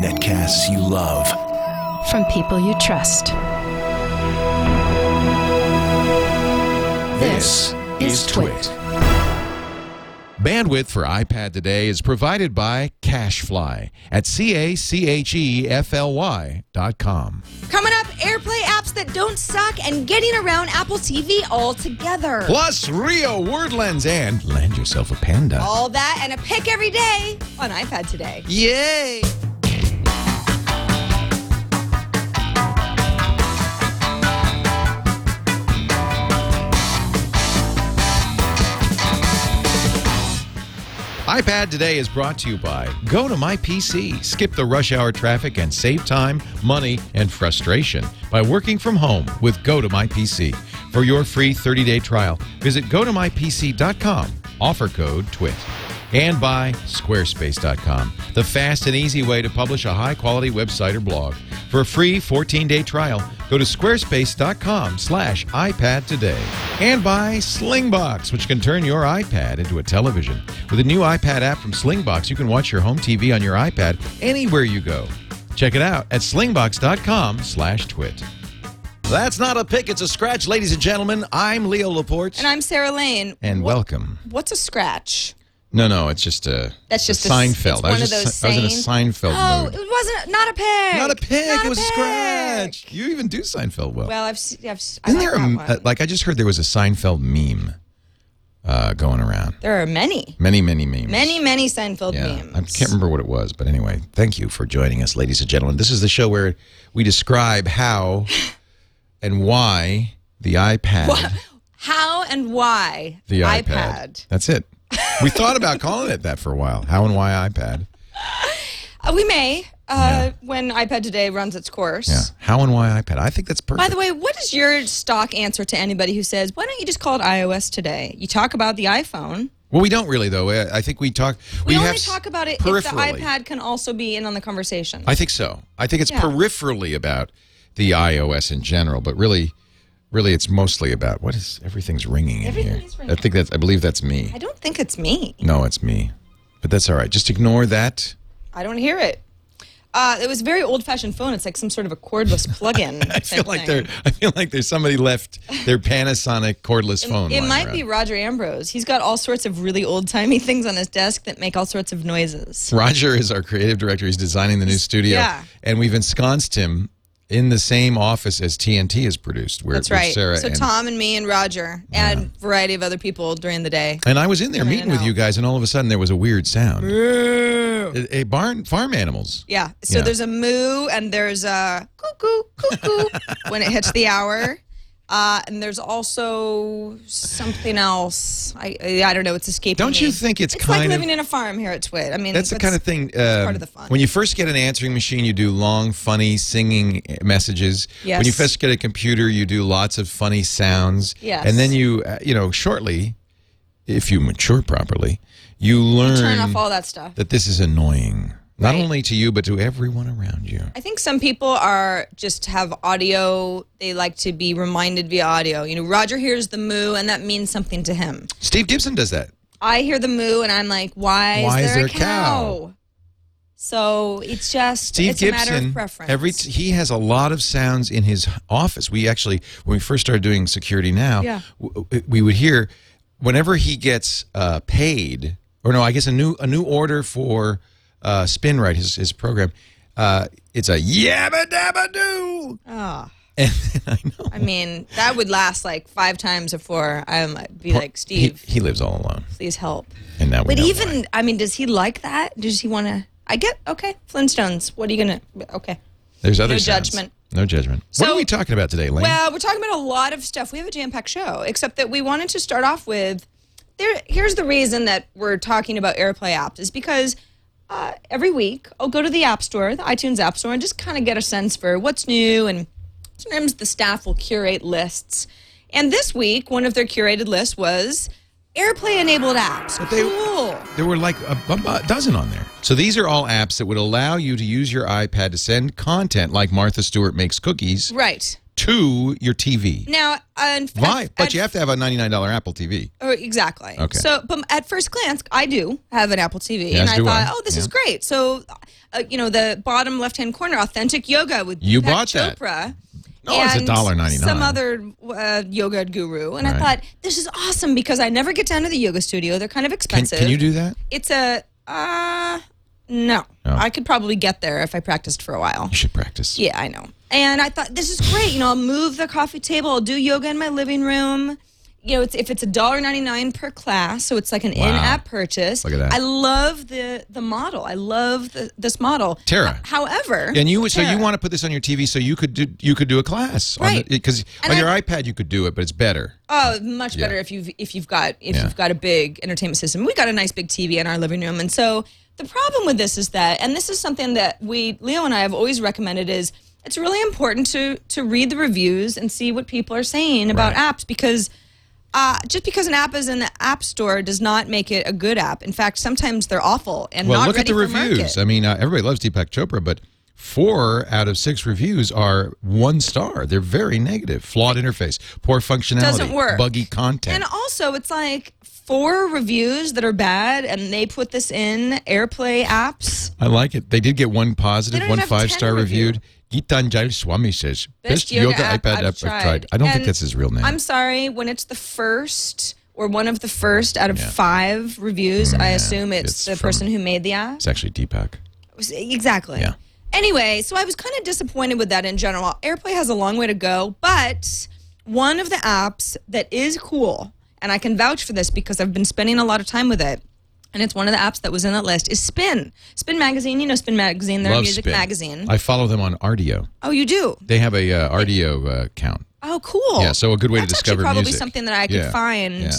Netcasts you love. From people you trust. This is Twit. Bandwidth for iPad today is provided by CacheFly at C A C H E F L Y dot com. Coming up, AirPlay apps that don't suck and getting around Apple TV altogether. Plus Rio Word Lens and land yourself a panda. All that and a pick every day on iPad today. Yay! iPad Today is brought to you by Go to My PC. Skip the rush hour traffic and save time, money, and frustration by working from home with Go to My PC. For your free 30-day trial, visit gotomypc.com. Offer code TWIT. And by Squarespace.com, the fast and easy way to publish a high-quality website or blog. For a free 14-day trial, go to squarespace.com slash iPad today. And by Slingbox, which can turn your iPad into a television. With a new iPad app from Slingbox, you can watch your home TV on your iPad anywhere you go. Check it out at slingbox.com slash twit. That's not a pick, it's a scratch, ladies and gentlemen. I'm Leo Laporte. And I'm Sarah Lane. And welcome. What's a scratch? No, no, it's just a. That's just a Seinfeld. I was just- those I was in a Seinfeld Oh, mood. it wasn't not a pig. Not a pig. Not it was a scratch. You even do Seinfeld well. Well, I've, I've Isn't like there a, that m- one. uh, like I just heard there was a Seinfeld meme uh, going around. there are many, Many, many memes. many, many Seinfeld Yeah, memes. I can't remember what it was, but anyway, thank you for joining us, ladies and gentlemen. This is the show where we describe how and why the iPad, How and why the iPad. That's it. We thought about calling it that for a while. How and why iPad? Uh, we may uh, when iPad Today runs its course. Yeah. How and why iPad? I think that's perfect. By the way, what is your stock answer to anybody who says, "Why don't you just call it iOS today?" You talk about the iPhone. well, we don't really though. I think we talk. We, We, only talk about it if the iPad can also be in on the conversation. I think so. I think it's Yeah. peripherally about the iOS in general, but really, really, it's mostly about what is everything's ringing in Everything here. ringing. I think that's. I believe that's me. I don't think it's me. No, it's me. But that's all right. Just ignore that. I don't hear it. Uh, it was a very old-fashioned phone. It's like some sort of a cordless plug-in. I feel like there. I feel like there's somebody left their Panasonic cordless phone. It might around. be Roger Ambrose. He's got all sorts of really old-timey things on his desk that make all sorts of noises. Roger is our creative director. He's designing the new studio. Yeah. And we've ensconced him in the same office as TNT is produced. Where, That's where right. Sarah so and, Tom and me and Roger and a variety of other people during the day. and I was in there meeting with out. you guys, and all of a sudden there was a weird sound. A, a barn farm animals. Yeah. So Yeah. there's a moo and there's a cuckoo, cuckoo when it hits the hour. Uh, and there's also something else. I I don't know. It's escaping Don't you think it's It's kind like of- living in a farm here at Twit. I mean, That's the kind of thing. Um, part of the fun. When you first get an answering machine, you do long, funny singing messages. Yes. When you first get a computer, you do lots of funny sounds. Yes. And then you, uh, you know, shortly, if you mature properly, you learn turn off all that stuff. that this is annoying, not Right. only to you but to everyone around you. I think some people are just have audio. They like to be reminded via audio. You know, Roger hears the moo, and that means something to him. Steve Gibson does that. I hear the moo, and I'm like, why, Why is there, a cow? So it's just Steve it's a matter Gibson, of preference. every t- he has a lot of sounds in his office. We actually, when we first started doing security now, Yeah. we would hear whenever he gets uh, paid, or no, I guess a new a new order for uh, Spinrite, his his program. Uh, it's a yabba dabba doo, Ah. and then I know I mean, that would last like five times before I'm be like, Steve, he lives all alone, please help. and we But even, why. I mean, does he like that? Does he want to? I get okay, Flintstones. What are you gonna? Okay. there's other no sounds. judgment. no judgment. what are we talking about today, Lane? Well, we're talking about a lot of stuff. We have a jam-packed show, except that we wanted to start off with. There, here's the reason that we're talking about AirPlay apps is because uh, every week I'll go to the App Store, the iTunes App Store, and just kind of get a sense for what's new. And sometimes the staff will curate lists. And this week, one of their curated lists was AirPlay-enabled apps. they- cool. There were like a, a dozen on there. So these are all apps that would allow you to use your iPad to send content like Martha Stewart makes cookies Right. to your TV. Now, uh, Why? at- But at you have to have a $99 Apple TV. Oh, exactly. Okay. So, but at first glance, I do have an Apple TV, Yes, and I thought, I. oh, this Yeah. is great. So, uh, you know, the bottom left-hand corner, authentic yoga with You Deepak bought that. Chopra. Oh, it's and $1.99. Some other uh, yoga guru, and I thought this is awesome because I never get down to the yoga studio. They're kind of Can, expensive. can you do that? It's a uh, no. Oh. I could probably get there if I practiced for a while. You should practice. Yeah, I know. And I thought this is great. You know, I'll move the coffee table. I'll do yoga in my living room. You know, it's, if it's a dollar ninety nine per class, so it's like an Wow. in-app purchase. Look at that. I love the the model. I love the, this model. Tara. However, And you so you want to put this on your TV so you could do you could do a class Right. because on I- your iPad you could do it, but it's better. Oh, much Yeah. better if you've if you've got if Yeah. you've got a big entertainment system. We got a nice big TV in our living room, and so the problem with this is that, and this is something that we Leo and I have always recommended is it's really important to to read the reviews and see what people are saying about Right. apps because. Uh, just because an app is in the app store does not make it a good app. In fact, sometimes they're awful and Well, not look at the for reviews. market. I mean, uh, everybody loves Deepak Chopra, but four out of six reviews are one star. They're very negative. Flawed interface, poor functionality, Doesn't work. buggy content. And also, it's like four reviews that are bad, and they put this in AirPlay apps. I like it. They did get one positive, one five 10 star review. reviewed. Gitanjali Swami says best, yoga, iPad app I've tried. I don't think that's his real name. I'm sorry, when it's the first or one of the first out of Yeah. five reviews, I assume it's, it's the person who made the app. it's actually Deepak. Exactly. Yeah. Anyway, so I was kind of disappointed with that in general. AirPlay has a long way to go, but one of the apps that is cool, and I can vouch for this because I've been spending a lot of time with it, and it's one of the apps that was in that list, is Spin. Spin Magazine, you know Spin Magazine, they're a Love music Spin. magazine. I follow them on Rdio. oh, you do? They have a uh, Rdio uh, account. Oh, cool. Yeah, so a good way to That's discover actually probably music. something that I could Yeah, find yeah.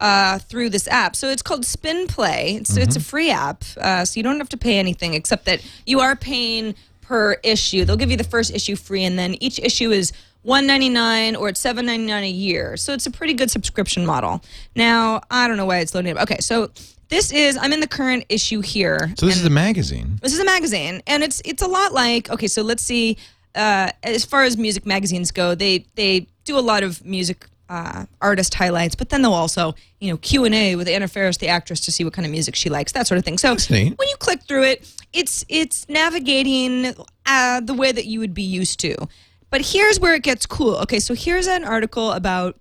Uh, through this app. So it's called Spin Play. It's, it's Mm-hmm. a free app, uh, so you don't have to pay anything except that you are paying per issue. They'll give you the first issue free, and then each issue is one ninety nine or it's seven ninety nine a year. So it's a pretty good subscription model. Now I don't know why it's loading up. Okay, so this is I'm in the current issue here. So this is a magazine. This is a magazine, and it's it's a lot like okay. So let's see. Uh, as far as music magazines go, they they do a lot of music uh, artist highlights, but then they'll also you know Q and A with Anna Faris, the actress, to see what kind of music she likes, that sort of thing. So when you click through it, it's it's navigating uh, the way that you would be used to. But here's where it gets cool. Okay, so here's an article about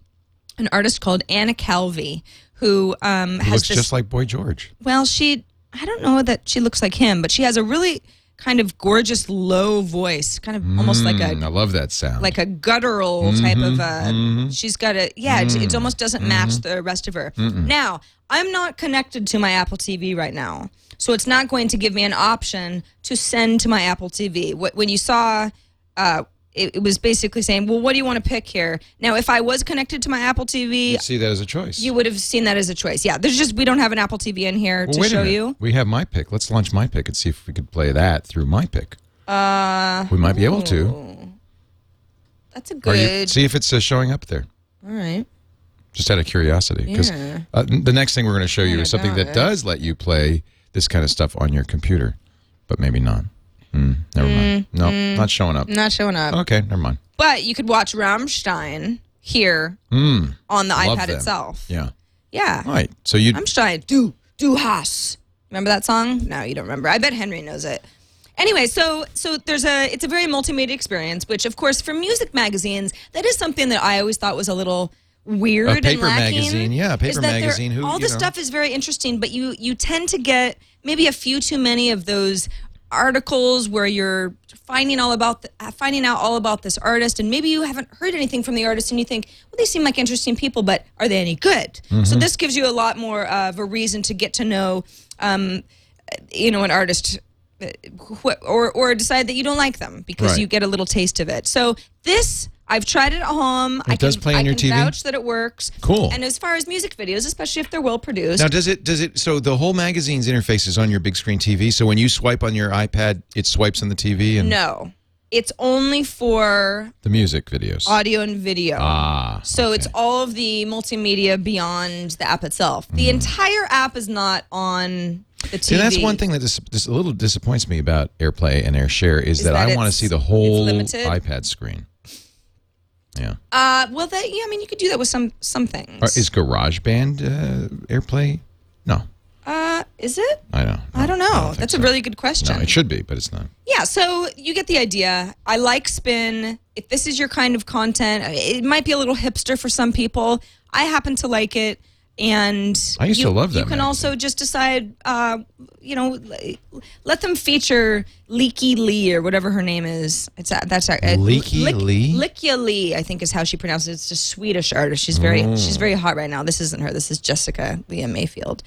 an artist called Anna Calvi who um, has looks this just like Boy George. well, she, I don't know that she looks like him, but she has a really kind of gorgeous low voice, kind of almost like a. Mm, I love that sound. like a guttural type of mm-hmm, uh mm-hmm. she's got a yeah, it, it mm, almost doesn't match mm-hmm. the rest of her. Now, I'm not connected to my Apple TV right now. So it's not going to give me an option to send to my Apple TV. Wh- When you saw uh it, it was basically saying, "Well, what do you want to pick here?" Now, if I was connected to my Apple TV, you see that as a choice. you would have seen that as a choice. Yeah, there's just we don't have an Apple TV in here well, to show you. We have my pick. Let's launch my pick and see if we could play that through my pick. Uh, we might be able to. That's a good. you, see if it's uh, showing up there. All right. Just out of curiosity, because Yeah. uh, the next thing we're going to show you Yeah, is something that it. does let you play this kind of stuff on your computer, but maybe not. Hmm, never mind. No, not showing up. Not showing up. Okay, never mind. But you could watch Rammstein here Mm, on the iPad them. itself. Yeah. Yeah. All right. So you Rammstein. Du, du hast. Remember that song? No, you don't remember. I bet Henry knows it. Anyway, so so there's a it's a very multimedia experience, which of course for music magazines, that is something that I always thought was a little weird A and paper lacking. magazine, yeah, paper magazine who, all the know. stuff is very interesting, but you you tend to get maybe a few too many of those articles where you're finding all about the, uh, finding out all about this artist and maybe you haven't heard anything from the artist and you think well they seem like interesting people but are they any good so Mm-hmm. this gives you a lot more of a reason to get to know um, you know an artist uh, or or decide that you don't like them because Right. you get a little taste of it so this I've tried it at home. I does can, play on I your can TV? Vouch that it works. Cool. And as far as music videos, especially if they're well produced, now does it does it so the whole magazine's interface is on your big screen TV. So when you swipe on your iPad, it swipes on the TV and no, it's only for the music videos. audio and video. ah, So it's all of the multimedia beyond the app itself. The Mm-hmm. entire app is not on the TV. See, that's one thing that dis- dis- a little disappoints me about AirPlay and AirShare is, Is that, that I want to see the whole iPad screen. Yeah. Uh, well, that yeah, I mean, you could do that with some some things. Or is GarageBand uh, AirPlay? No, uh, is it? I don't. I don't know. think That's so. a really good question. No, it should be, but it's not. Yeah, so you get the idea. I like spin. If this is your kind of content, it might be a little hipster for some people. I happen to like it, and I used you, to love that You can magazine. also just decide, uh, you know, let them feature Leaky Lee or whatever her name is. It's a, that's a, Leaky Lee? Likia Lee, I think is how she pronounces it. It's a Swedish artist. She's very Oh. she's very hot right now. This isn't her. This is Jessica Lea Mayfield.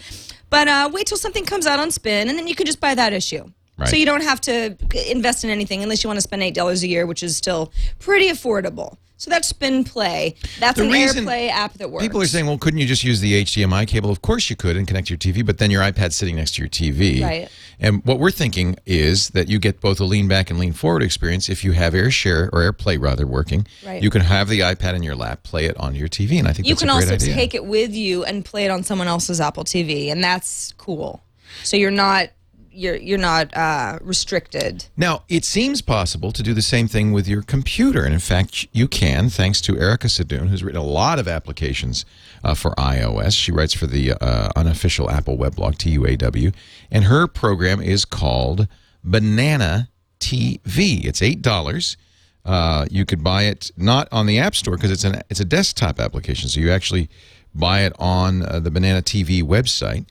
But uh, wait till something comes out on Spin, and then you can just buy that issue. Right. So you don't have to invest in anything unless you want to spend eight dollars a year, which is still pretty affordable. So that's Spin Play. That's The an AirPlay app that works. People are saying, well, couldn't you just use the HDMI cable? Of course you could and connect to your TV, but then your iPad's sitting next to your TV. Right. And what we're thinking is that you get both a lean back and lean forward experience if you have AirShare or AirPlay rather working. Right. You can have the iPad in your lap, play it on your TV, and I think you that's can a great idea. You can also idea. take it with you and play it on someone else's Apple TV, and that's cool. So you're not you're you're not uh, restricted. Now, it seems possible to do the same thing with your computer. And in fact, you can, thanks to Erica Sadun, who's written a lot of applications uh, for iOS. She writes for the uh, unofficial Apple weblog, TUAW. And her program is called Banana TV. It's $8. Uh, you could buy it not on the App Store because it's an it's a desktop application. So you actually buy it on uh, the Banana TV website.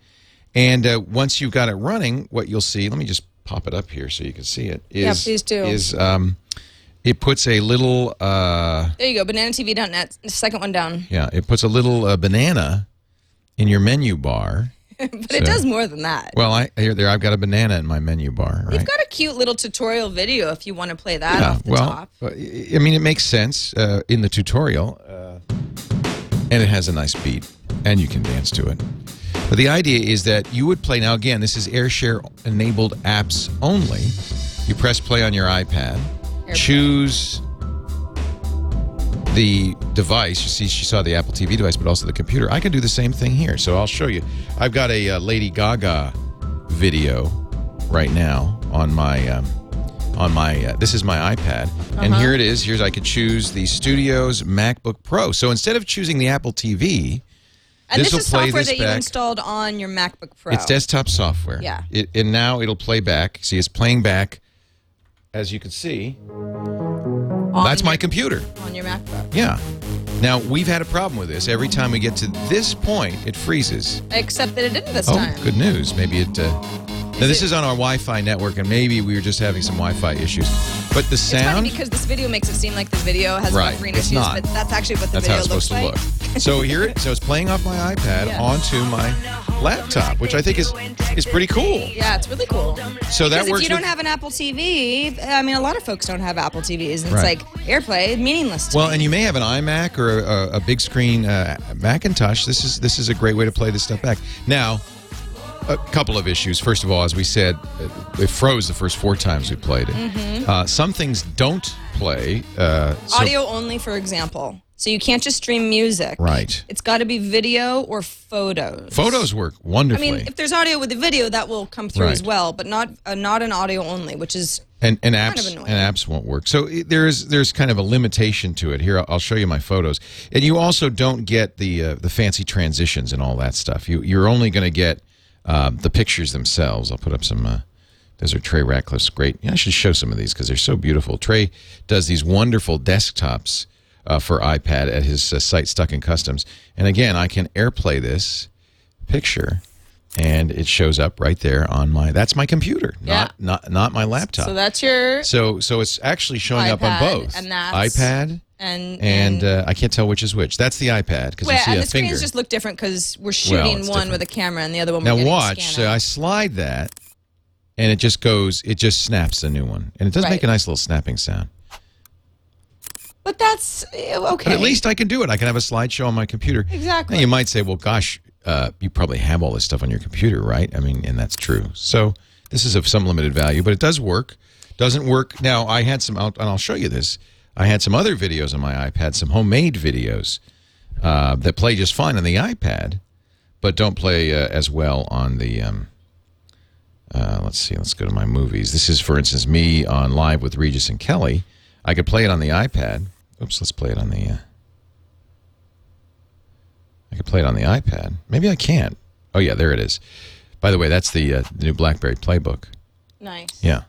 And uh, once you've got it running, what you'll see, let me just pop it up here so you can see it. Is, Yeah, please do. Is um, it puts a little uh, There you go, bananatv.net. Second one down. yeah, it puts a little uh, banana in your menu bar. But it does more than that. Well, I here there I've got a banana in my menu bar. Right. You've got a cute little tutorial video if you want to play that yeah, off the well, top. uh, I mean, it makes sense uh, in the tutorial, uh, and it has a nice beat, and you can dance to it. But the idea is that you would play. Now, again, this is AirShare enabled apps only. You press play on your iPad, choose the device. You see, she saw the Apple TV device, but also the computer. I can do the same thing here. So I'll show you. I've got a uh, Lady Gaga video right now on my um, on my. Uh, this is my iPad, and here it is. Here's I could choose the Studios MacBook Pro. So instead of choosing the Apple TV, And this, will is software this that you back. installed on your MacBook Pro. It's desktop software. Yeah. It, and now it'll play back. See, it's playing back. As you can see, on that's my computer. on your MacBook. Yeah. Now we've had a problem with this. Every time we get to this point, it freezes. Except that it didn't this Oh, time. good news. Maybe it. Uh, now this is on our Wi-Fi network, and maybe we were just having some Wi-Fi issues. But the It's funny sound. because this video makes it seem like the video has Right, buffering it's issues, not. but that's actually what the That's how video it's supposed looks to look. so here, it, so it's playing off my iPad Yeah. onto my laptop, which I think is is pretty cool. Yeah, it's really cool. So that Because if you don't with- have an Apple TV, I mean, a lot of folks don't have Apple TVs, and it's Right. like AirPlay, meaningless. To Well, me. and you may have an iMac or a, a big screen uh, Macintosh. This is this is a great way to play this stuff back. Now, a couple of issues. First of all, as we said, it froze the first four times we played it. Uh, some things don't play. Uh, so- audio only, for example. So you can't just stream music. Right. It's got to be video or photos. Photos work wonderfully. I mean, if there's audio with the video, that will come through as well, but not uh, not an audio only, which is and, and kind apps of annoying. and apps won't work. So it, there's there's kind of a limitation to it. Here, I'll- I'll show you my photos, and you also don't get the uh, the fancy transitions and all that stuff. You you're only going to get um, the pictures themselves. I'll put up some. Uh, those are Trey Ratcliff's great. Yeah, I should show some of these because they're so beautiful. Trey does these wonderful desktops uh, for iPad at his uh, site Stuck in Customs, and again, I can AirPlay this picture. And it shows up right there on my. That's my computer, not Yeah. not not my laptop. so that's your So so it's actually showing up on both. and that's- iPad and and uh, I can't tell which is which. That's the iPad because Well, you see and a the screens just look different because we're shooting it's one different. with a camera and the other one. now watch. So. I slide that, and it just goes. It just snaps a new one, and it does Right. make a nice little snapping sound. But that's eh, okay. But at least I can do it. I can have a slideshow on my computer. Exactly. Now you might say, well, gosh, uh, you probably have all this stuff on your computer, right? I mean, and that's true. So this is of some limited value, but it does work. Doesn't work. Now I had some, out, and I'll show you this. I had some other videos on my iPad, some homemade videos uh, that play just fine on the iPad, but don't play uh, as well on the. Um, uh, let's see. Let's go to my movies. This is, for instance, me on live with Regis and Kelly. I could play it on the iPad, Oops, let's play it on the. Uh, I could play it on the iPad. Maybe I can't. Oh yeah, there it is. By the way, that's the, uh, the new BlackBerry Playbook. Nice. Yeah,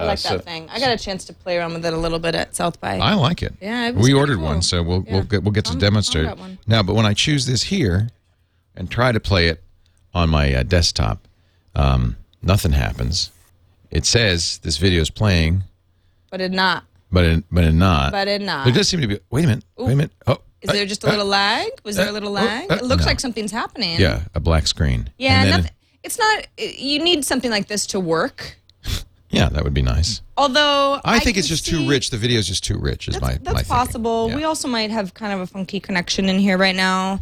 I like Uh, so- that thing. I got a chance to play around with it a little bit at South by. I like it. Yeah, it we ordered cool. one, so we'll Yeah. we'll get we'll get to I'm- demonstrate I'll now. But when I choose this here and try to play it on my uh, desktop, um, nothing happens. It says this video is playing, but it not. but it, but it not. But it not. There does seem to be. Wait a minute. Wait a minute. Oh, Is there just a little lag? Was there a little uh, lag? uh, It looks no. like something's happening. Yeah, a black screen. Yeah, then- nothing. It's not. You need something like this to work. Yeah, that would be nice. Although I, think it's just see- too rich. The video is just too rich. Is That's, my that's my possible. Yeah. We also might have kind of a funky connection in here right now.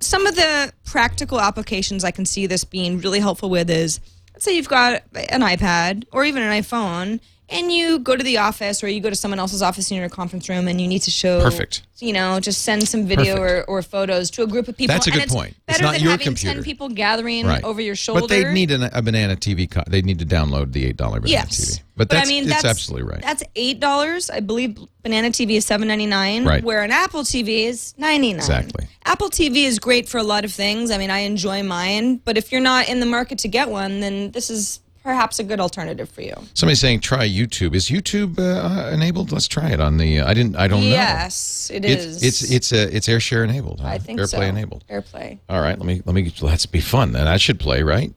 Some of the practical applications I can see this being really helpful with is let's say you've got an iPad or even an iPhone and you go to the office or you go to someone else's office in your conference room and you need to show Perfect. you know just send some video or, Perfect. or photos to a group of people That's a and good it's point. It's better not than your having computer. 10 people gathering right over your shoulder But they need an, a banana TV. Co- they need to download the eight dollar banana Yes, TV. But that's I mean it's that's absolutely right. That's eight dollars. I believe Banana TV is seven ninety nine. Right. Where an Apple TV is ninety nine. Exactly. Apple TV is great for a lot of things. I mean, I enjoy mine, but if you're not in the market to get one, then this is perhaps a good alternative for you. Somebody's saying try YouTube. Is YouTube uh, enabled? Let's try it on the. Uh, I didn't. I don't know. yes, it is. It's it's it's uh, it's AirShare enabled. Huh? I think AirPlay so. enabled. AirPlay. All right. Let me let me. Let's be fun. Then that should play right.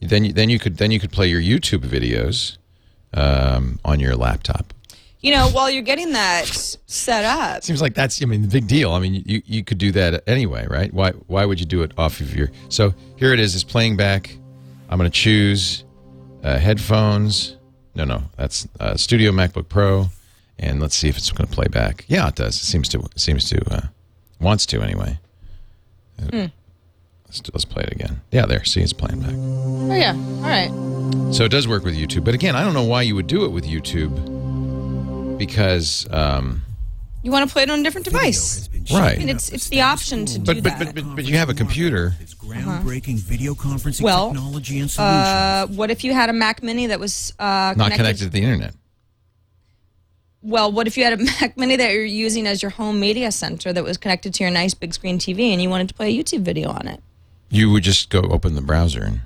Then you, then you could then you could play your YouTube videos um, on your laptop. You know, while you're getting that set up, Seems like that's I mean the big deal. I mean you, you could do that anyway, right? Why why would you do it off of your? So here it is. It's playing back. I'm going to choose uh, headphones. No, no, that's uh, Studio MacBook Pro, and let's see if it's going to play back. Yeah, it does. It seems to it seems to uh, wants to anyway. Uh, Let's do, let's play it again. Yeah, there. See, it's playing back. oh yeah, all right. So it does work with YouTube, but again, I don't know why you would do it with YouTube because, um, You want to play it on a different device. Right? I mean, it's it's the option to do but, but that. but but but you have a computer. It's groundbreaking video conferencing Well, technology and solutions. uh, what if you had a Mac Mini that was uh, not connected to the internet. Well, what if you had a Mac Mini that you're using as your home media center that was connected to your nice big screen TV and you wanted to play a YouTube video on it? You would just go open the browser and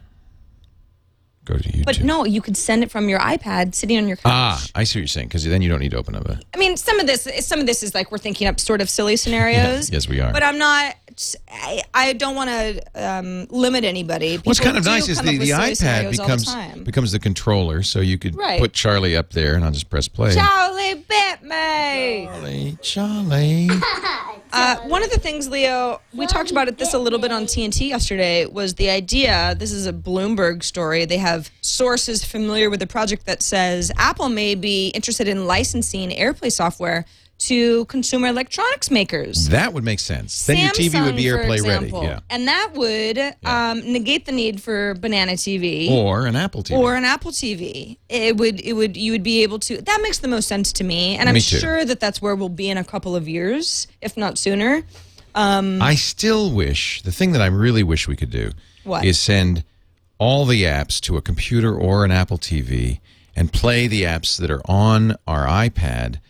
go to YouTube. But no, you could send it from your iPad sitting on your couch. Ah, I see what you're saying because then you don't need to open up a. I mean, some of this, some of this is like we're thinking up sort of silly scenarios. Yes, we are. But I'm not. I, I don't want to um, limit anybody. What's kind of nice is the, the iPad scenarios all the becomes becomes the controller, so you could Right. put Charlie up there, and I'll just press play. Charlie bit me. Charlie, Charlie. Uh, one of the things, Leo, we talked about it this a little bit on TNT yesterday, was the idea. This is a Bloomberg story. They have sources familiar with the project that says Apple may be interested in licensing AirPlay software to consumer electronics makers. that would make sense. Then your TV would be AirPlay ready. example. Yeah. And that would um, negate the need for Banana TV. Or an Apple TV. or an Apple TV. It would it would you would be able to that makes the most sense to me and I'm too. sure that that's where we'll be in a couple of years if not sooner. I still wish the thing that I really wish we could do What? is send all the apps to a computer or an Apple TV and play the apps that are on our iPad,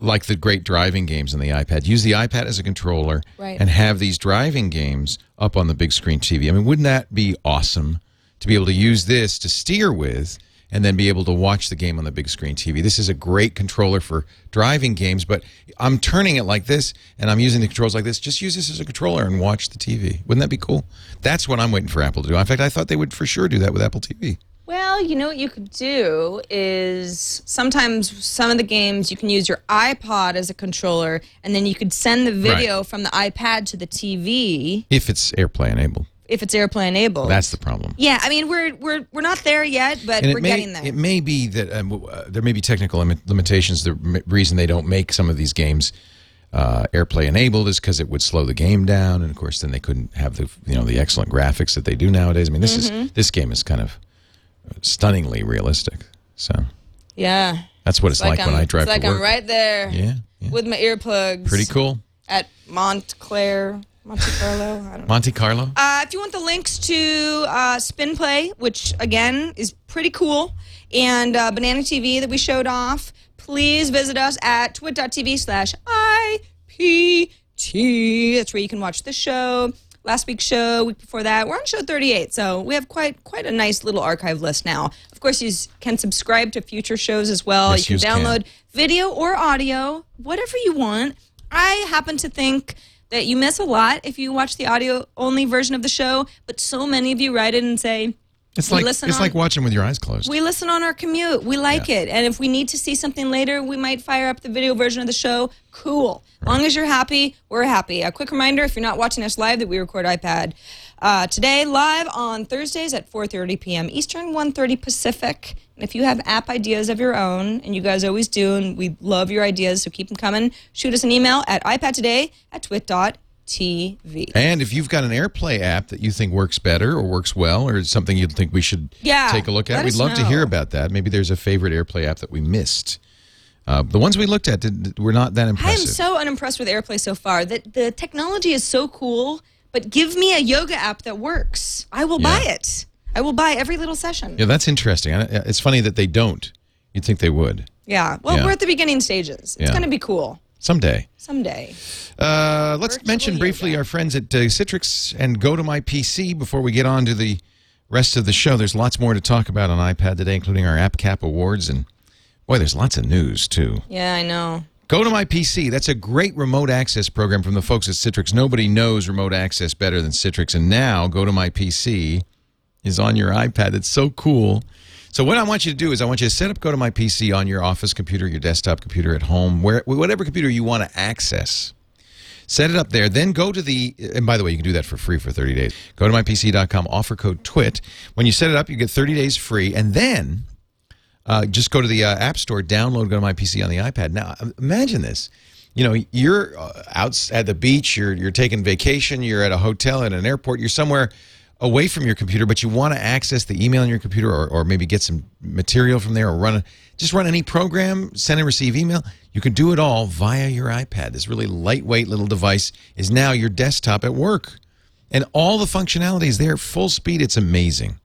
like the great driving games on the iPad. Use the iPad as a controller Right. and have these driving games up on the big screen TV. I mean, wouldn't that be awesome to be able to use this to steer with? And then be able to watch the game on the big screen TV. This is a great controller for driving games, but I'm turning it like this and I'm using the controls like this. Just use this as a controller and watch the TV. Wouldn't that be cool? That's what I'm waiting for Apple to do. In fact, I thought they would for sure do that with Apple TV. Well, you know what you could do is sometimes some of the games you can use your iPod as a controller and then you could send the video from the iPad to the TV If it's AirPlay enabled. if it's AirPlay enabled. That's the problem. yeah, I mean we're we're we're not there yet, but And we're may, getting there. It may be that um, uh, there may be technical limit- limitations. The m- reason they don't make some of these games uh, AirPlay enabled is because it would slow the game down, and of course, then they couldn't have the you know the excellent graphics that they do nowadays. I mean, this Mm-hmm. is this game is kind of stunningly realistic. So yeah. that's what it's, like, when I'm, drive it's like. I'm right there Yeah, yeah. with my earplugs. pretty cool. At Montclair, Monte Carlo. I don't know. Monte Carlo. Uh, if you want the links to uh, Spin Play, which again is pretty cool, and uh, Banana TV that we showed off, please visit us at twit.tv slash IPT. That's where you can watch the show. Last week's show, week before that, we're on show 38, so we have quite quite a nice little archive list now. Of course, you can subscribe to future shows as well. Yes, you can can. download video or audio, whatever you want. I happen to think that you miss a lot if you watch the audio only version of the show, but so many of you write in and say, It's We like it's on- like watching with your eyes closed. we listen on our commute. We like it. And if we need to see something later, we might fire up the video version of the show. Cool. As long as you're happy, we're happy. A quick reminder if you're not watching us live, that we record iPad uh, today live on Thursdays at 4.30 p.m. Eastern, 1.30 Pacific. And if you have app ideas of your own, and you guys always do, and we love your ideas, so keep them coming, shoot us an email at iPadtoday at twit.tv. And if you've got an AirPlay app that you think works better or works well or something you think we should Yeah, take a look at, we'd love to hear about that. Maybe there's a favorite AirPlay app that we missed. Uh, the ones we looked at did, were not that impressive. I am so unimpressed with AirPlay so far. That the technology is so cool, but give me a yoga app that works. I will buy it. I will buy every little session. yeah, that's interesting. It's funny that they don't. You'd think they would Yeah. Well, Yeah. we're at the beginning stages. It's Yeah. going to be cool someday. someday. Uh, let's Virtual mention briefly yoga. our friends at uh, Citrix and go to my PC before we get on to the rest of the show. There's lots more to talk about on iPad today, including our App Cap Awards. And boy, there's lots of news, too. Yeah, I know. Go to my PC. That's a great remote access program from the folks at Citrix. Nobody knows remote access better than Citrix. And now, Go to my PC is on your iPad. It's so cool. So what I want you to do is I want you to set up Go to my PC on your office computer, your desktop computer at home, where whatever computer you want to access. Set it up there. Then go to the, and by the way, you can do that for free for 30 days. Go to mypc.com, offer code TWIT. When you set it up, you get 30 days free. And then uh, just go to the uh, App Store, download Go to My PC on the iPad. Now, imagine this. You know, you're uh, out at the beach, you're, you're taking vacation, you're at a hotel, at an airport, you're somewhere away from your computer, but you want to access the email on your computer or, or maybe get some material from there or run just run any program, send and receive email. You can do it all via your iPad. This really lightweight little device is now your desktop at work. And all the functionality is there, full speed. It's amazing.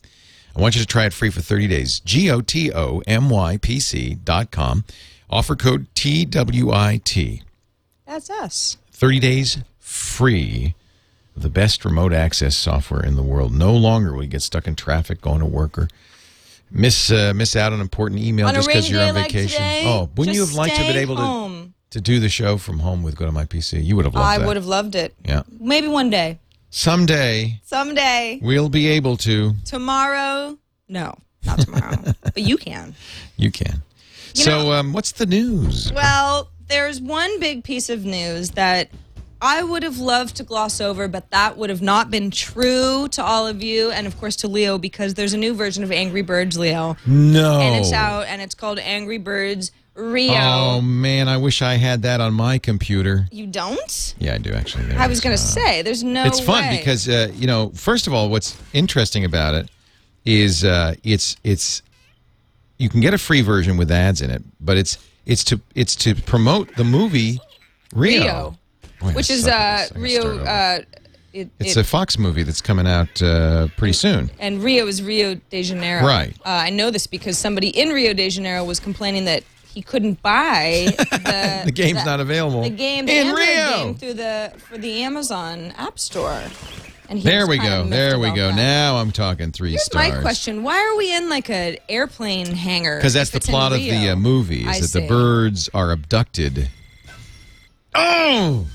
I want you to try it free for 30 days. G O T O M Y P C dot com. Offer code T W I T. That's us. 30 days free the best remote access software in the world. No longer will you get stuck in traffic going to work or miss uh, miss out on important email On just because you're on like vacation. today, oh, wouldn't you have liked to have been able home. to, to do the show from home with Go to My PC? You would have loved I that. would have loved it. Yeah. Maybe one day. Someday Someday. we'll be able to. Tomorrow. No, not tomorrow. but you can. You can. You so, know- um, what's the news? Well, there's one big piece of news that I would have loved to gloss over, but that would have not been true to all of you, and of course to Leo, because there's a new version of Angry Birds, Leo, No. and it's out, and it's called Angry Birds Rio. Oh man, I wish I had that on my computer. You don't? Yeah, I do actually. There I was going to Uh, say, there's no. it's fun way. because uh, you know, first of all, what's interesting about it is uh, it's it's you can get a free version with ads in it, but it's it's to it's to promote the movie Rio, Rio, Boy, which is uh, this. I gotta Rio. Uh, it, it's it- a Fox movie that's coming out uh, pretty soon. and Rio is Rio de Janeiro. Right. Uh, I know this because somebody in Rio de Janeiro was complaining that he couldn't buy the The game's the- not available the game, the in Android Rio. game through the for the Amazon App Store. And he There we go. There we go. that. Now I'm talking three Here's stars. my question: Why are we in like an airplane hangar? Because that's the plot of the uh, movie is I that see. the birds are abducted. Oh,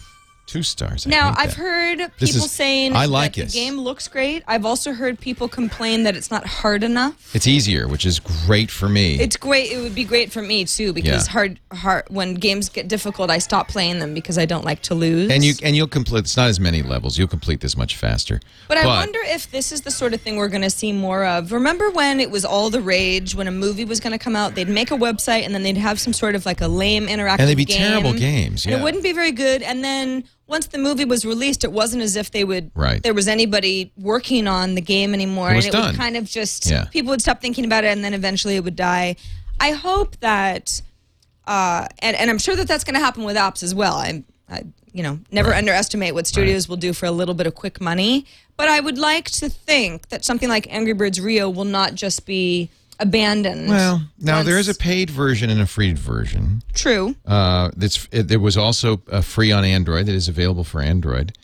two stars. I Now I've that. heard people is- saying I like that the game looks great. I've also heard people complain that it's not hard enough. It's easier, which is great for me. It's great. It would be great for me too because Yeah. hard, hard when games get difficult, I stop playing them because I don't like to lose. and you and you'll complete. It's not as many levels. You'll complete this much faster. But I wonder if this is the sort of thing we're going to see more of. Remember when it was all the rage when a movie was going to come out? They'd make a website and then they'd have some sort of like a lame interactive And they'd be game. terrible games, And yeah. it wouldn't be very good. And then once the movie was released, it wasn't as if they would Right. there was anybody working on the game anymore. It was and it done. would kind of just Yeah. people would stop thinking about it and then eventually it would die. I hope that uh, and, and I'm sure that that's going to happen with apps as well. I'm, I, you know, never underestimate what studios will do for a little bit of quick money. But I would like to think that something like Angry Birds Rio will not just be abandoned. Well, now there is a paid version and a free version. true. Uh, that's it, there was also a free on Android that is available for Android.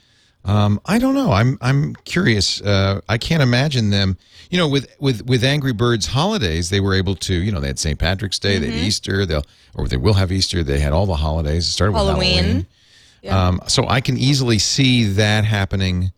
Um, I don't know. I'm I'm curious. Uh, I can't imagine them. You know, with with with Angry Birds holidays, they were able to. You know, they had St. Patrick's Day, they had Easter, they'll or they will have Easter. They had all the holidays. It started with Halloween. Halloween. Um, so I can easily see that happening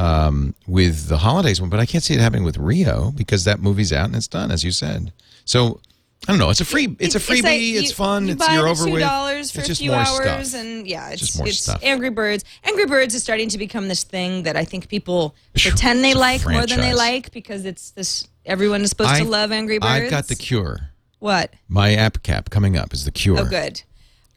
um, with the holidays one, but I can't see it happening with Rio because that movie's out and it's done, as you said. So I don't know. It's a free. It's a freebie. like It's, you- fun. You it's buy you're over two with. dollars for it's a few hours, stuff. and yeah, it's Just more it's stuff. Angry Birds. Angry Birds is starting to become this thing that I think people pretend they It's like more than they like because it's this. Everyone is supposed to love Angry Birds. I've got the cure. what? My app cap coming up is the cure. Oh, good.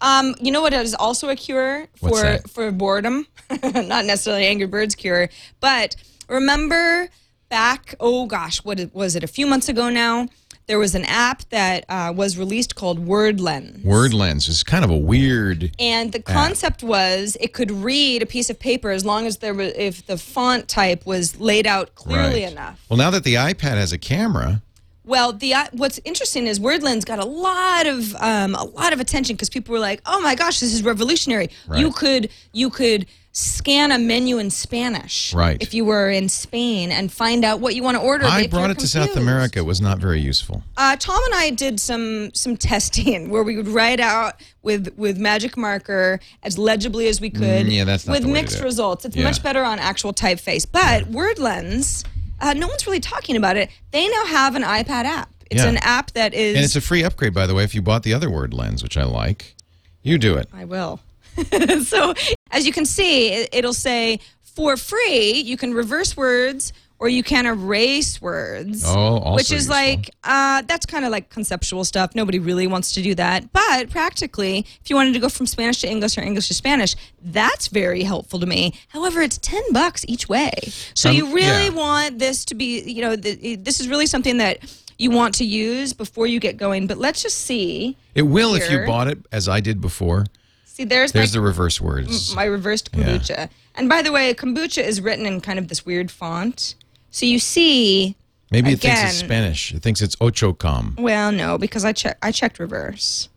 Um, you know what is also a cure for for boredom? Not necessarily Angry Birds cure, but remember back? Oh gosh, what was it? A few months ago now, there was an app that uh, was released called Word Lens. Word lens is kind of a weird. And the concept was it could read a piece of paper as long as there was if the font type was laid out clearly right. enough. Well, now that the iPad has a camera, Well, the uh, what's interesting is WordLens got a lot of um, a lot of attention because people were like, "Oh my gosh, this is revolutionary! You could you could scan a menu in Spanish, Right. If you were in Spain and find out what you want to order. I brought it to South. America. It was not very useful. Uh, Tom and I did some some testing where we would write out with with magic marker as legibly as we could. Mm, yeah, that's not with the way to mixed it. results. It's Yeah. much better on actual typeface. But WordLens, uh, no one's really talking about it. They now have an iPad app. It's Yeah. an app that is. And it's a free upgrade, by the way, if you bought the other word lens, which I like. You do it. I will. so as you can see, it, it'll say for free you can reverse words or you can erase words. Oh, also which is useful. like uh, that's kind of like conceptual stuff. Nobody really wants to do that, but practically, if you wanted to go from Spanish to English or English to Spanish, that's very helpful to me. However, it's ten bucks each way, so Um, you really yeah. want this to be, you know, the, this is really something that you want to use before you get going. But let's just see. It will if you bought it, as I did before. See, there's, There's my the reverse words. my reversed kombucha. And by the way, kombucha is written in kind of this weird font. So you see, Maybe it thinks it's Spanish. It thinks it's ocho com. well, no, because I check I checked reverse.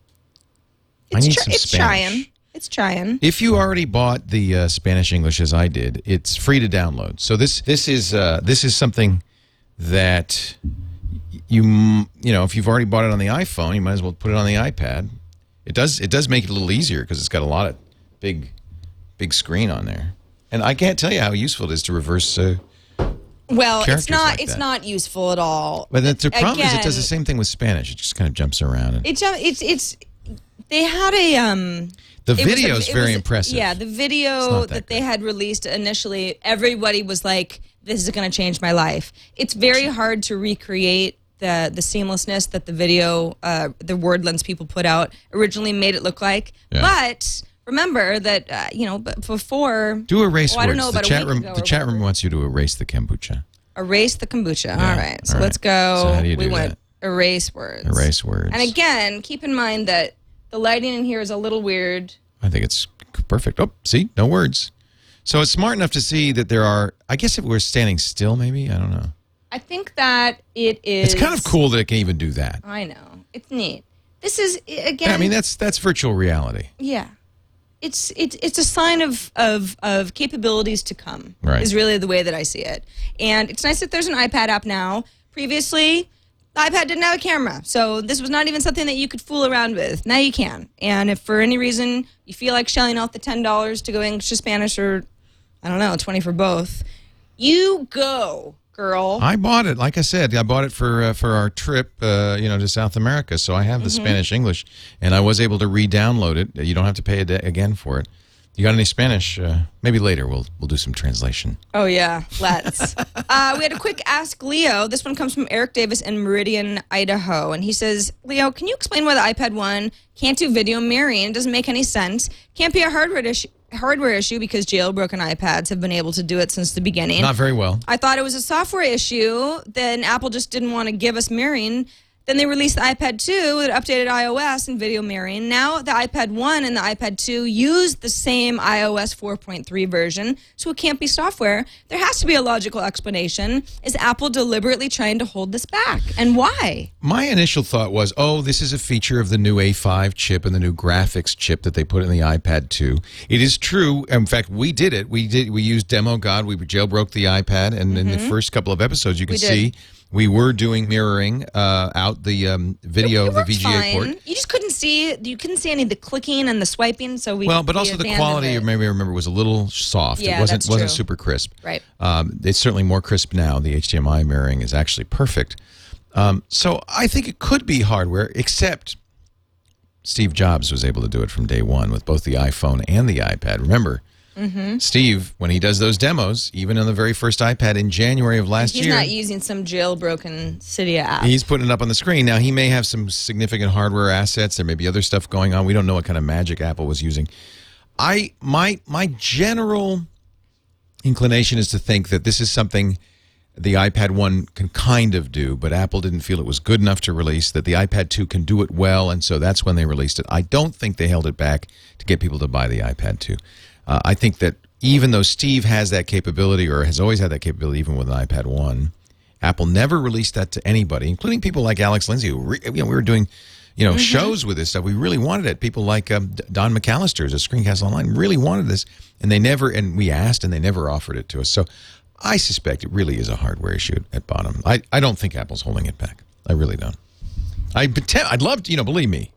I It's need tr- some it's Spanish. trying. It's trying. If you already bought the uh, Spanish English as I did, it's free to download. So this this is uh, this is something that you you know if you've already bought it on the iPhone, you might as well put it on the iPad. It does it does make it a little easier because it's got a lot of big big screen on there. And I can't tell you how useful it is to reverse. Uh, Well, it's not like it's that. not useful at all. but the, the problem is it does the same thing with Spanish. It just kind of jumps around. And, It's uh, it's it's they had a um the it video is very was- impressive. Yeah, the video that, that they had released initially, everybody was like, "This is going to change my life." It's very hard to recreate the the seamlessness that the video, uh, the word lens people put out originally made it look like. Yeah. But remember that uh, you know, but before Do erase Oh, I don't words. know, the chat room the chat room wants you to erase the kombucha. erase the kombucha. Yeah, All right, so all right. let's go. So how do you we do that? erase words. Erase words. And again, keep in mind that the lighting in here is a little weird. I think it's perfect. Oh, see, no words. So it's smart enough to see that there are. I guess if we're standing still, maybe I don't know. I think that it is. It's kind of cool that it can even do that. I know. It's neat. This is again. I mean, that's that's virtual reality. yeah. It's it's it's a sign of of of capabilities to come. Right. Is really the way that I see it. And it's nice that there's an iPad app now. Previously, the iPad didn't have a camera, so this was not even something that you could fool around with. Now you can. And if for any reason you feel like shelling out the ten dollars to go English to Spanish, or I don't know, twenty for both, you go, girl. I bought it. Like I said, I bought it for uh, for our trip, uh, you know, to South America. So I have the Mm-hmm. Spanish English, and I was able to re-download it. You don't have to pay again for it. You got any Spanish? Uh, maybe later we'll we'll do some translation. Oh yeah, let's. uh, we had a quick ask Leo. This one comes from Eric Davis in Meridian, Idaho, and he says, "Leo, can you explain why the iPad One can't do video mirroring? It doesn't make any sense. Can't be a hardware issue." Hardware issue because jailbroken iPads have been able to do it since the beginning. Not very well. I thought it was a software issue. Then Apple just didn't want to give us mirroring Then they released the iPad 2 with updated iOS and video mirroring. Now the iPad 1 and the iPad 2 use the same iOS 4.3 version, so it can't be software. There has to be a logical explanation. Is Apple deliberately trying to hold this back? And why? My initial thought was, oh, this is a feature of the new A5 chip and the new graphics chip that they put in the iPad 2. It is true. In fact, we did it. We did. We used Demo God. We jailbroke the iPad, and in the first couple of episodes, you can Mm-hmm. See we were doing mirroring uh, out the um, video of the VGA fine. port. You just couldn't see you couldn't see any of the clicking and the swiping. So we Well, but also the quality, it. maybe I remember, was a little soft. Yeah, it wasn't that's wasn't super crisp. Right. Um, it's certainly more crisp now. The HDMI mirroring is actually perfect. Um, so I think it could be hardware, except Steve Jobs was able to do it from day one with both the iPhone and the iPad. Remember, Mm-hmm. Steve, when he does those demos, even on the very first iPad in January of last He's year, he's not using some jailbroken Cydia app. He's putting it up on the screen. Now, he may have some significant hardware assets. There may be other stuff going on. We don't know what kind of magic Apple was using. I my my general inclination is to think that this is something the iPad 1 can kind of do, but Apple didn't feel it was good enough to release, that the iPad 2 can do it well, and so that's when they released it. I don't think they held it back to get people to buy the iPad 2. Uh, I think that even though Steve has that capability or has always had that capability, even with an iPad 1, Apple never released that to anybody, including people like Alex Lindsay, who re- you know, we were doing you know, shows with this stuff. We really wanted it. People like um, Don McAllister's at Screencast Online really wanted this, and they never. And we asked, and they never offered it to us. So, I suspect it really is a hardware issue at, at bottom. I, I don't think Apple's holding it back. I really don't. I pretend, I'd love to, you know, believe me,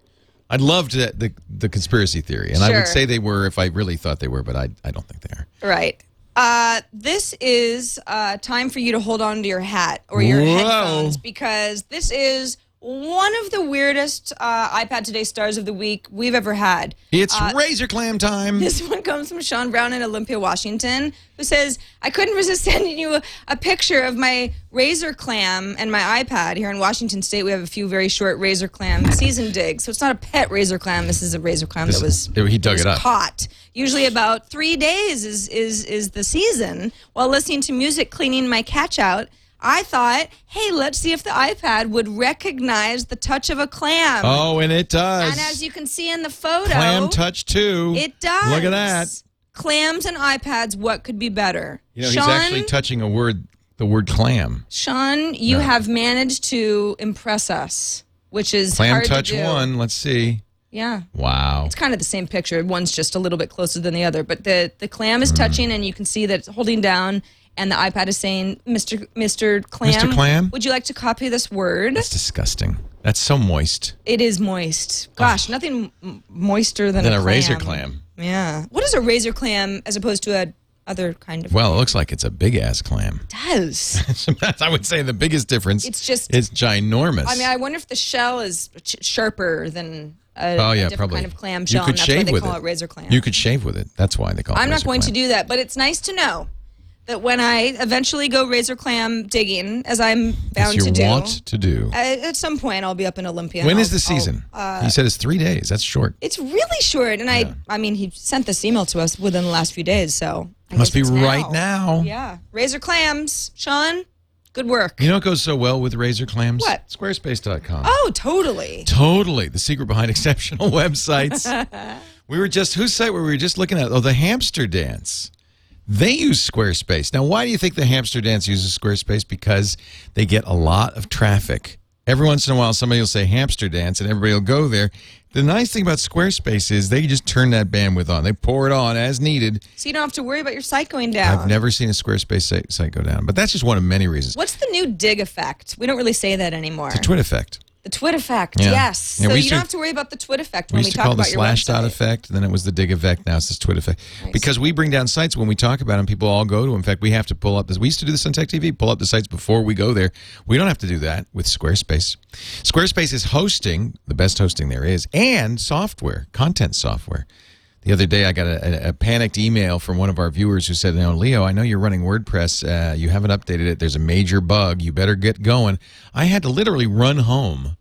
I'd love to the the conspiracy theory, and I would say they were if I really thought they were, but I I don't think they are. Right. Uh, this is uh, time for you to hold on to your hat or your Whoa. headphones because this is one of the weirdest uh, iPad Today stars of the week we've ever had. It's razor clam time. This one comes from Sean Brown in Olympia, Washington, who says, I couldn't resist sending you a, a picture of my razor clam and my iPad. Here in Washington State, we have a few very short razor clam season digs. So it's not a pet razor clam. This is a razor clam This that was, he dug that it up. caught. Usually about three days is, is, is the season. While listening to music, cleaning my catch out, I thought, hey, let's see if the iPad would recognize the touch of a clam. oh, and it does. And as you can see in the photo, Clam touch too. it does. Look at that. Clams and iPads, what could be better? You know, Sean, he's actually touching a word, the word clam. Sean, you have managed to impress us, which is Clam touch one. Let's see. Yeah. Wow. It's kind of the same picture. One's just a little bit closer than the other, but the the clam is hmm. touching, and you can see that it's holding down, and the iPad is saying, "Mr. Mr. Clam, Mr. Clam? would you like to copy this word?" That's disgusting. That's so moist. It is moist. Gosh, nothing moister than Than a, a clam. razor clam. Yeah. What is a razor clam as opposed to a other kind of? Well, it looks like it's a big ass clam. does. That's, I would say the biggest difference. It's just- it's ginormous. I mean, I wonder if the shell is ch- sharper than a, oh yeah, different probably. kind of clam you shell, could and that's shave why they with call it. it razor clam. You could shave with it. That's why they call it. I'm not going to do that, but it's nice to know that when I eventually go razor clam digging, as I'm bound to do, want to do. uh, at some point I'll be up in Olympia. when is the season? Uh, he said it's three days. That's short. it's really short, and I, I mean, he sent this email to us within the last few days, so I Must guess be it's right now. Yeah, razor clams, Sean. Good work. You know what goes so well with razor clams? What? Squarespace.com. Oh, totally. Totally. The secret behind exceptional websites. we were just, whose site were we just looking at? Oh, the Hamster Dance. They use Squarespace. Now, why do you think the Hamster Dance uses Squarespace? Because they get a lot of traffic. Every once in a while, somebody will say Hamster Dance and everybody will go there. The nice thing about Squarespace is they just turn that bandwidth on. They pour it on as needed. So you don't have to worry about your site going down. I've never seen a Squarespace site, site go down, but that's just one of many reasons. What's the new Digg effect? We don't really say that anymore. The twin effect. The twit effect, Yeah. yes. Yeah, so you don't to- have to worry about the twit effect We when we, used to talk call the Slashdot effect, then it was the Digg effect, now it's this twit effect. Because we bring down sites when we talk about them, people all go to them. In fact, we have to pull up this. We used to do this on Tech TV, pull up the sites before we go there. We don't have to do that with Squarespace. Squarespace is hosting, the best hosting there is, and software, content software. The other day, I got a, a, a panicked email from one of our viewers who said, "No, Leo, I know you're running WordPress. Uh, you haven't updated it. There's a major bug. You better get going." I had to literally run home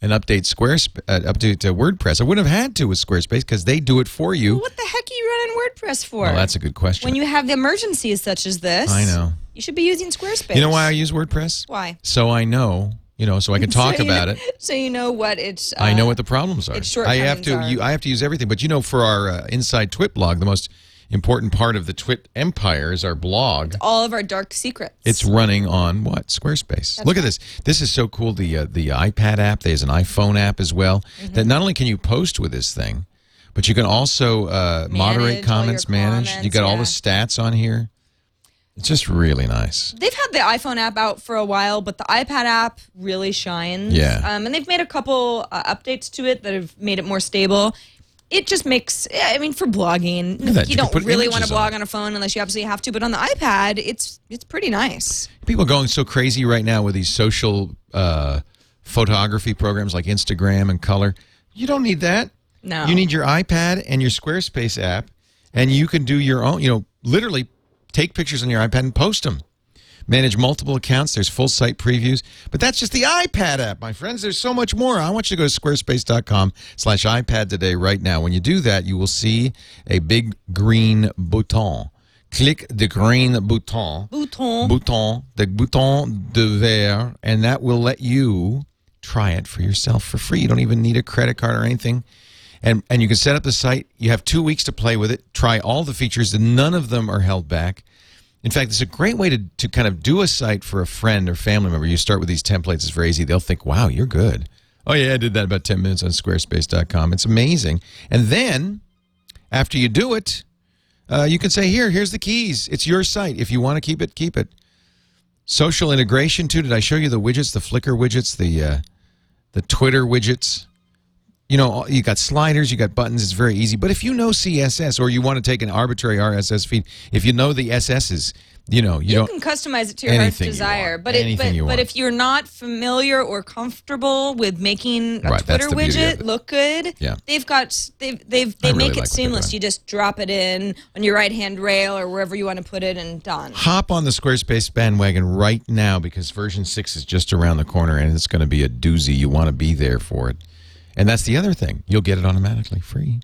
and update Squarespace, uh, update to WordPress. I wouldn't have had to with Squarespace because they do it for you. What the heck are you running WordPress for? Well, that's a good question. when you have emergencies such as this. I know. You should be using Squarespace. You know why I use WordPress? Why? So I know you know, so I can talk So about know- it. So you know what it's. Uh, I know what the problems are. its I have to. You, I have to use everything. But you know, for our uh, inside Twit blog, the most important part of the Twit empire is our blog. all of our dark secrets. It's running on what Squarespace. Look at this. This is so cool. The uh, the iPad app. There's an iPhone app as well. Mm-hmm. That not only can you post with this thing, but you can also uh, moderate Manage comments. Manage. you got all the stats on here. It's just really nice. They've had the iPhone app out for a while, but the iPad app really shines. Yeah. Um, and they've made a couple uh, updates to it that have made it more stable. It just makes, I mean, for blogging, you, You don't really want to images on blog on a phone unless you absolutely have to. But on the iPad, it's it's pretty nice. People are going so crazy right now with these social uh, photography programs like Instagram and Color. You don't need that. No. You need your iPad and your Squarespace app, and you can do your own. You know, literally take pictures on your iPad and post them. Manage multiple accounts. There's full site previews, but that's just the iPad app, my friends. There's so much more. I want you to go to squarespace.com/slash iPad today, right now. When you do that, you will see a big green button. Click the green button. Bouton. Bouton, the bouton de verre, and that will let you try it for yourself for free. You don't even need a credit card or anything. And and you can set up the site. You have two weeks to play with it. Try all the features, and none of them are held back. In fact, it's a great way to, to kind of do a site for a friend or family member. You start with these templates, it's very easy. They'll think, wow, you're good. Oh, yeah, I did that about 10 minutes on squarespace.com. It's amazing. And then after you do it, uh, you can say, here, here's the keys. It's your site. If you want to keep it, keep it. Social integration, too. Did I show you the widgets, the Flickr widgets, the, uh, the Twitter widgets? You know, you got sliders, you got buttons. It's very easy. But if you know CSS or you want to take an arbitrary RSS feed, if you know the SSs, you know, you, You can customize it to your heart's desire, but it, but, but if you're not familiar or comfortable with making a Right, Twitter the beauty of widget look good, Yeah. they've got they've they've they I make like it they're seamless. You just drop it in on your right hand rail or wherever you want to put it, and done. Hop on the Squarespace bandwagon right now because version 6 is just around the corner and it's going to be a doozy. You want to be there for it. And that's the other thing. You'll get it automatically free.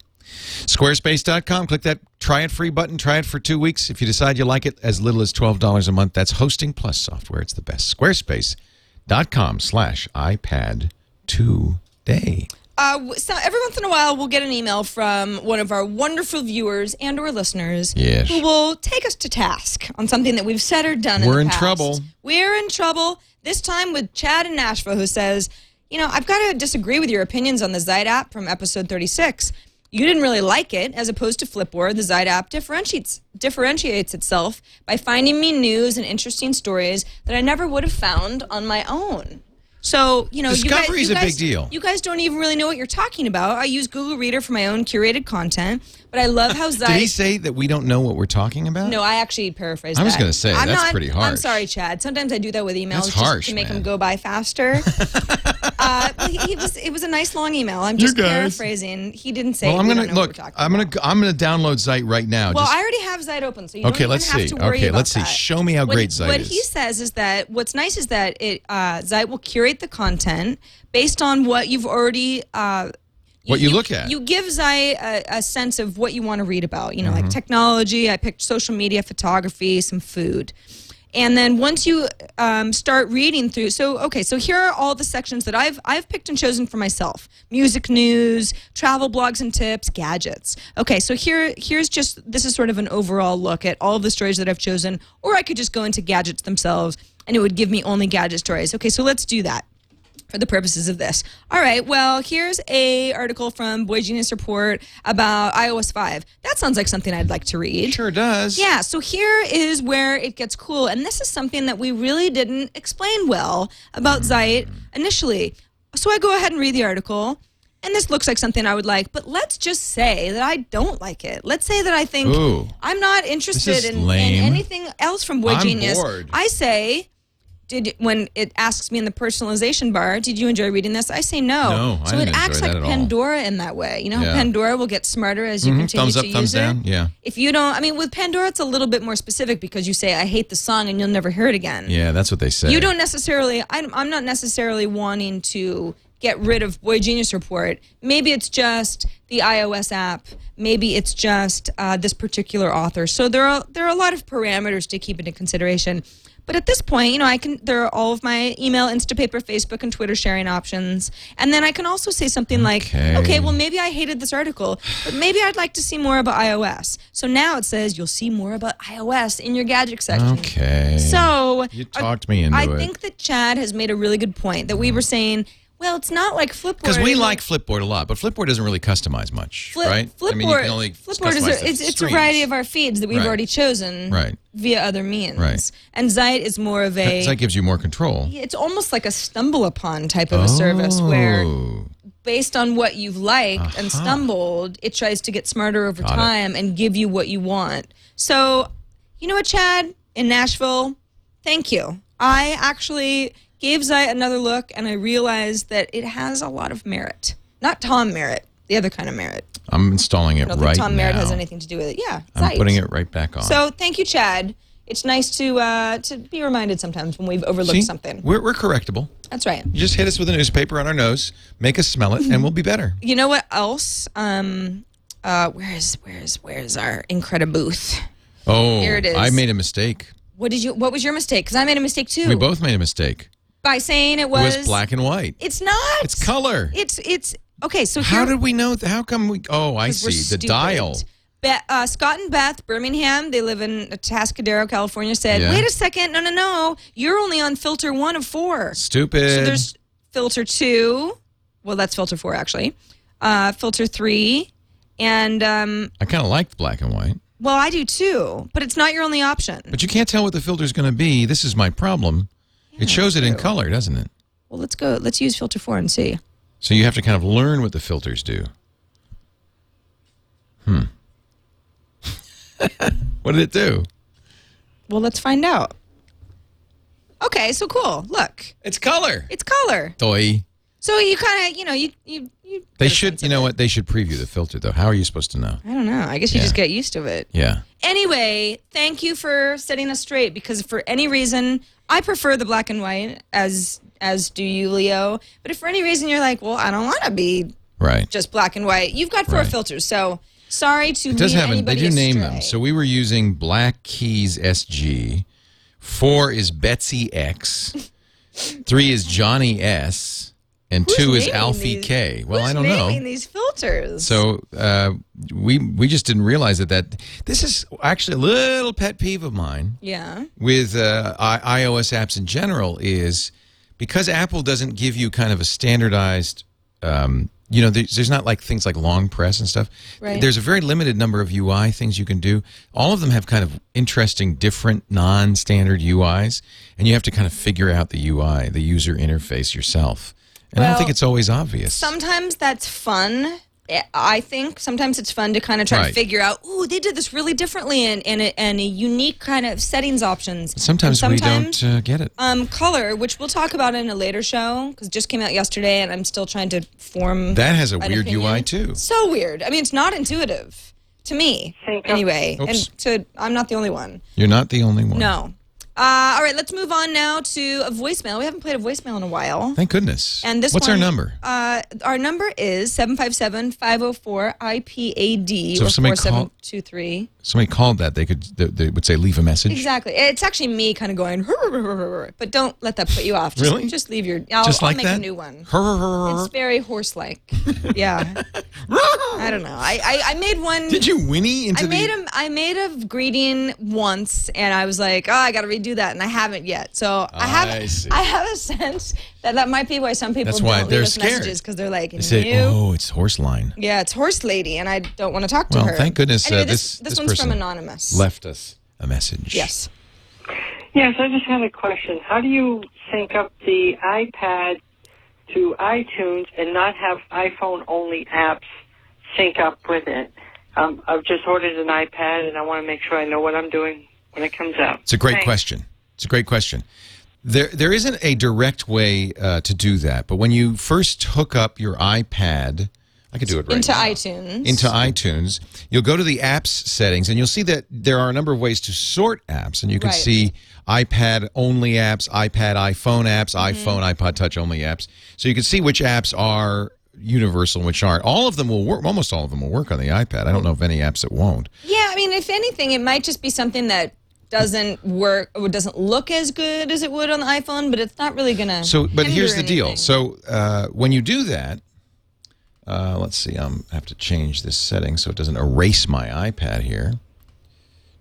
Squarespace.com. Click that try it free button. Try it for two weeks. If you decide you like it, as little as $12 a month, that's hosting plus software. It's the best. Squarespace.com slash iPad today. Uh, so every once in a while, we'll get an email from one of our wonderful viewers and or listeners Yes. who will take us to task on something that we've said or done. We're the in past. trouble. We're in trouble. This time with Chad in Nashville, who says, "You know, I've got to disagree with your opinions on the Zite app from episode 36. You didn't really like it, as opposed to Flipboard. The Zite app differentiates differentiates itself by finding me news and interesting stories that I never would have found on my own." So you know, you guys- Discovery is you a big deal. You guys don't even really know what you're talking about. I use Google Reader for my own curated content, but I love how Zite. Did he say that we don't know what we're talking about? No, I actually paraphrased. I was that. gonna say, I'm that's not- pretty I'm harsh. sorry, Chad. Sometimes I do that with emails That's just harsh, to make man. them go by faster. uh, well, he, he was. It was a nice long email. I'm just guys. paraphrasing. He didn't say. Well, I'm we gonna know what look. we're talking I'm gonna about. I'm gonna download Zite right now. Well, Just- I already have Zite open, so you Okay, don't even let's have see. to worry Okay, about let's see. that. Show me how What- great Zite What is. he says is that what's nice is that it uh, Zite will curate the content based on what you've already. Uh, What you look at. You give Zite a, a sense of what you want to read about. You know, Mm-hmm. like technology. I picked social media, photography, some food. And then once you um, start reading through, so okay, so here are all the sections that I've I've picked and chosen for myself: music news, travel blogs and tips, gadgets. Okay, so here here's just this is sort of an overall look at all the stories that I've chosen, or I could just go into gadgets themselves, and it would give me only gadget stories. Okay, so let's do that for the purposes of this. All right, well, here's a article from Boy Genius Report about iOS 5. That sounds like something I'd like to read. sure does. Yeah, so here is where it gets cool. And this is something that we really didn't explain well about Zite initially. So I go ahead and read the article. And this looks like something I would like, but let's just say that I don't like it. Let's say that I think Ooh. I'm not interested in, in anything else from Boy I'm Genius. bored. I say, did when it asks me in the personalization bar, did you enjoy reading this? I say no. No, I so it acts like all. Pandora in that way. You know, Yeah. Pandora will get smarter as you continue Thumbs up, to thumbs use it. down. Yeah. If you don't, I mean, with Pandora, it's a little bit more specific because you say, I hate the song and you'll never hear it again. Yeah, that's what they say. You don't necessarily, I'm, I'm not necessarily wanting to get rid of Boy Genius Report. Maybe it's just the iOS app. Maybe it's just uh, this particular author. So there are, there are a lot of parameters to keep into consideration. But at this point, you know, I can there are all of my email, Instapaper, Facebook, and Twitter sharing options, and then I can also say something like, Okay. "Okay, well, maybe I hated this article, but maybe I'd like to see more about iOS." So now it says you'll see more about iOS in your gadget section. Okay. So You are- talked me into I it. think that Chad has made a really good point that we were saying. Well, it's not like Flipboard. Because we like Flipboard a lot, but Flipboard doesn't really customize much, Flip, right? Flipboard, I mean, you can only Flipboard is a, it's, it's a variety of our feeds that we've Right. already chosen Right. via other means. Right. And Zite is more of a. That gives you more control. it's almost like a stumble upon type of a service where, Oh. based on what you've liked and stumbled, it tries to get smarter over Got it. time and give you what you want. So, you know what, Chad? In Nashville, thank you. I actually gave Zite another look and I realized that it has a lot of merit. Not Tom Merritt, the other kind of merit. I'm installing it I don't right think Tom now. Merritt has anything to do with it. Yeah, I'm Zite. putting it right back on. So thank you, Chad. It's nice to uh, to be reminded sometimes when we've overlooked See? something. We're, we're correctable. That's right. You just hit us with a newspaper on our nose, make us smell it, and we'll be better. You know what else? Um, uh, where's where's where's our Incredibooth? Oh, Here it is. I made a mistake. What did you? What was your mistake? Because I made a mistake too. We both made a mistake. By saying it It was, was black and white. It's not. It's color. It's it's okay. So How did we know? Th- how come we? Oh, I see. The stupid. dial. Be- uh, Scott and Beth, Birmingham, they live in Tascadero, California, said, Yeah. wait a second, no, no, no, you're only on filter one of four. Stupid. So there's filter two. Well, that's filter four, actually. Uh, filter three. And, um, I kind of liked black and white, well, I do too, but it's not your only option. but you can't tell what the filter's going to be. This is my problem. It shows it in color, doesn't it? Well, let's go. Let's use filter four and see. So you have to kind of learn what the filters do. Hmm. what did it do? Well, let's find out. Okay, so cool. Look, It's color. it's color. Toy. So you kind of, you know, you you you. They get a should, sense you of know it. what? They should preview the filter, though. How are you supposed to know? I don't know. I guess you Yeah. just get used to it. Yeah. Anyway, thank you for setting us straight because for any reason, I prefer the black and white as as do you, Leo. But if for any reason you're like, well, I don't want to be Right. just black and white, you've got four Right. filters. So sorry to It does have. A, they do name them. So we were using Black Keys SG. Four is Betsy X. Three is Johnny S. And Who's two is Alfie these- K. Well, who's I don't know. these filters. So uh, we we just didn't realize that that this is actually a little pet peeve of mine yeah, with uh, I- iOS apps in general is because Apple doesn't give you kind of a standardized, um, you know, there's, there's not like things like long press and stuff. Right. There's a very limited number of UI things you can do. All of them have kind of interesting, different, non-standard UIs, and you have to kind of figure out the UI, the user interface yourself. And I don't think it's always obvious. sometimes that's fun. I- I think sometimes it's fun to kind of try Right. to figure out, ooh, they did this really differently and and a, and a unique kind of settings options. Sometimes, And we don't uh, get it. Um, color, which we'll talk about in a later show, because just came out yesterday, and I'm still trying to form. That has a weird opinion. UI too. So weird. I mean, it's not intuitive to me, anyway. Oops. And to I'm not the only one. You're not the only one. No. Uh, all right, let's move on now to a voicemail. We haven't played a voicemail in a while. Thank goodness. And this What's our number? Uh, our number is 757-504-IPAD So or if somebody call- 4723. Somebody called that. They could. They, they would say leave a message. Exactly. It's actually me kind of going, but don't let that put you off. Just, Really? Just leave your. I'll, Just I'll like make that. a new one. It's very horse-like. yeah. I don't know. I, I, I made one. Did you whinny into I the? made a I made a greeting once, and I was like, "Oh, I got to redo that," and I haven't yet. So I have I see. I have a sense that that might be why some people That's don't why they're us scared. messages because they're like, They say, "Nope." "Oh, it's horse line." Yeah, it's horse lady, and I don't want to talk to her. Well, her. thank goodness, uh, this- this this one's from person anonymous. Left us a message. Yes. Yes, I just had a question. How do you sync up the iPad to iTunes and not have iPhone only apps sync up with it? Um, I've just ordered an iPad and I want to make sure I know what I'm doing when it comes out. It's a great Thanks. question. It's a great question. There, there isn't a direct way uh, to do that, but when you first hook up your iPad, I could do it right Into now. iTunes. into iTunes, you'll go to the apps settings and you'll see that there are a number of ways to sort apps. And you can Right. see iPad only apps, iPad, iPhone apps, Mm-hmm. iPhone, iPod Touch only apps. So you can see which apps are universal which aren't. All of them will work, almost all of them will work on the iPad. I don't know of any apps that won't. Yeah, I mean, if anything, it might just be something that doesn't work or doesn't look as good as it would on the iPhone, but it's not really gonna. So, but here's the hinder deal. So, uh, when you do that, uh, let's see. I'm, I have to change this setting so it doesn't erase my iPad here.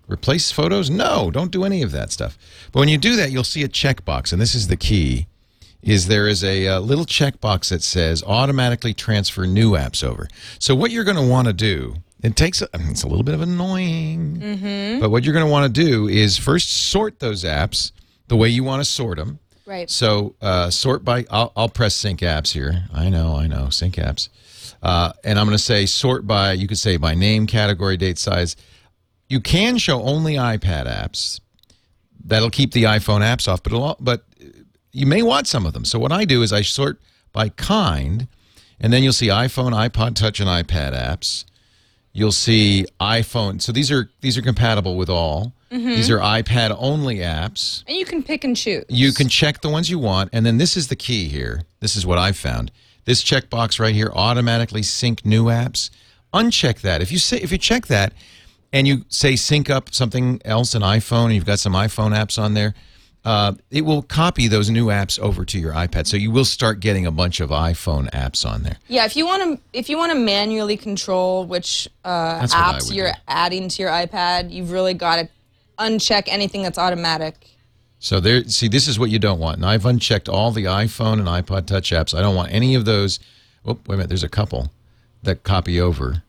Replace photos? No, don't do any of that stuff. But when you do that, you'll see a checkbox, and this is the key: is there is a uh, little checkbox that says automatically transfer new apps over. So what you're going to want to do. It takes a, it's a little bit of annoying, Mm-hmm. but what you're going to want to do is first sort those apps the way you want to sort them. right. So uh, sort by, I'll, I'll press sync apps here. I know, I know, sync apps. Uh, and I'm going to say sort by, you could say by name, category, date, size. You can show only iPad apps. That'll keep the iPhone apps off, but but you may want some of them. So what I do is I sort by kind, and then you'll see iPhone, iPod Touch, and iPad apps. You'll see iPhone. So these are these are compatible with all. Mm-hmm. These are iPad only apps. and you can pick and choose. You can check the ones you want, and then this is the key here. This is what I found. This checkbox right here automatically sync new apps. Uncheck that. If you say if you check that, and you say sync up something else, an iPhone, and you've got some iPhone apps on there, uh, it will copy those new apps over to your iPad. So you will start getting a bunch of iPhone apps on there. Yeah, if you want to, if you want to manually control which uh, That's what I apps you're do. adding to your iPad, you've really got to uncheck anything that's automatic. So there, see, this is what you don't want. And I've unchecked all the iPhone and iPod Touch apps. I don't want any of those. Oh, wait a minute. There's a couple that copy over.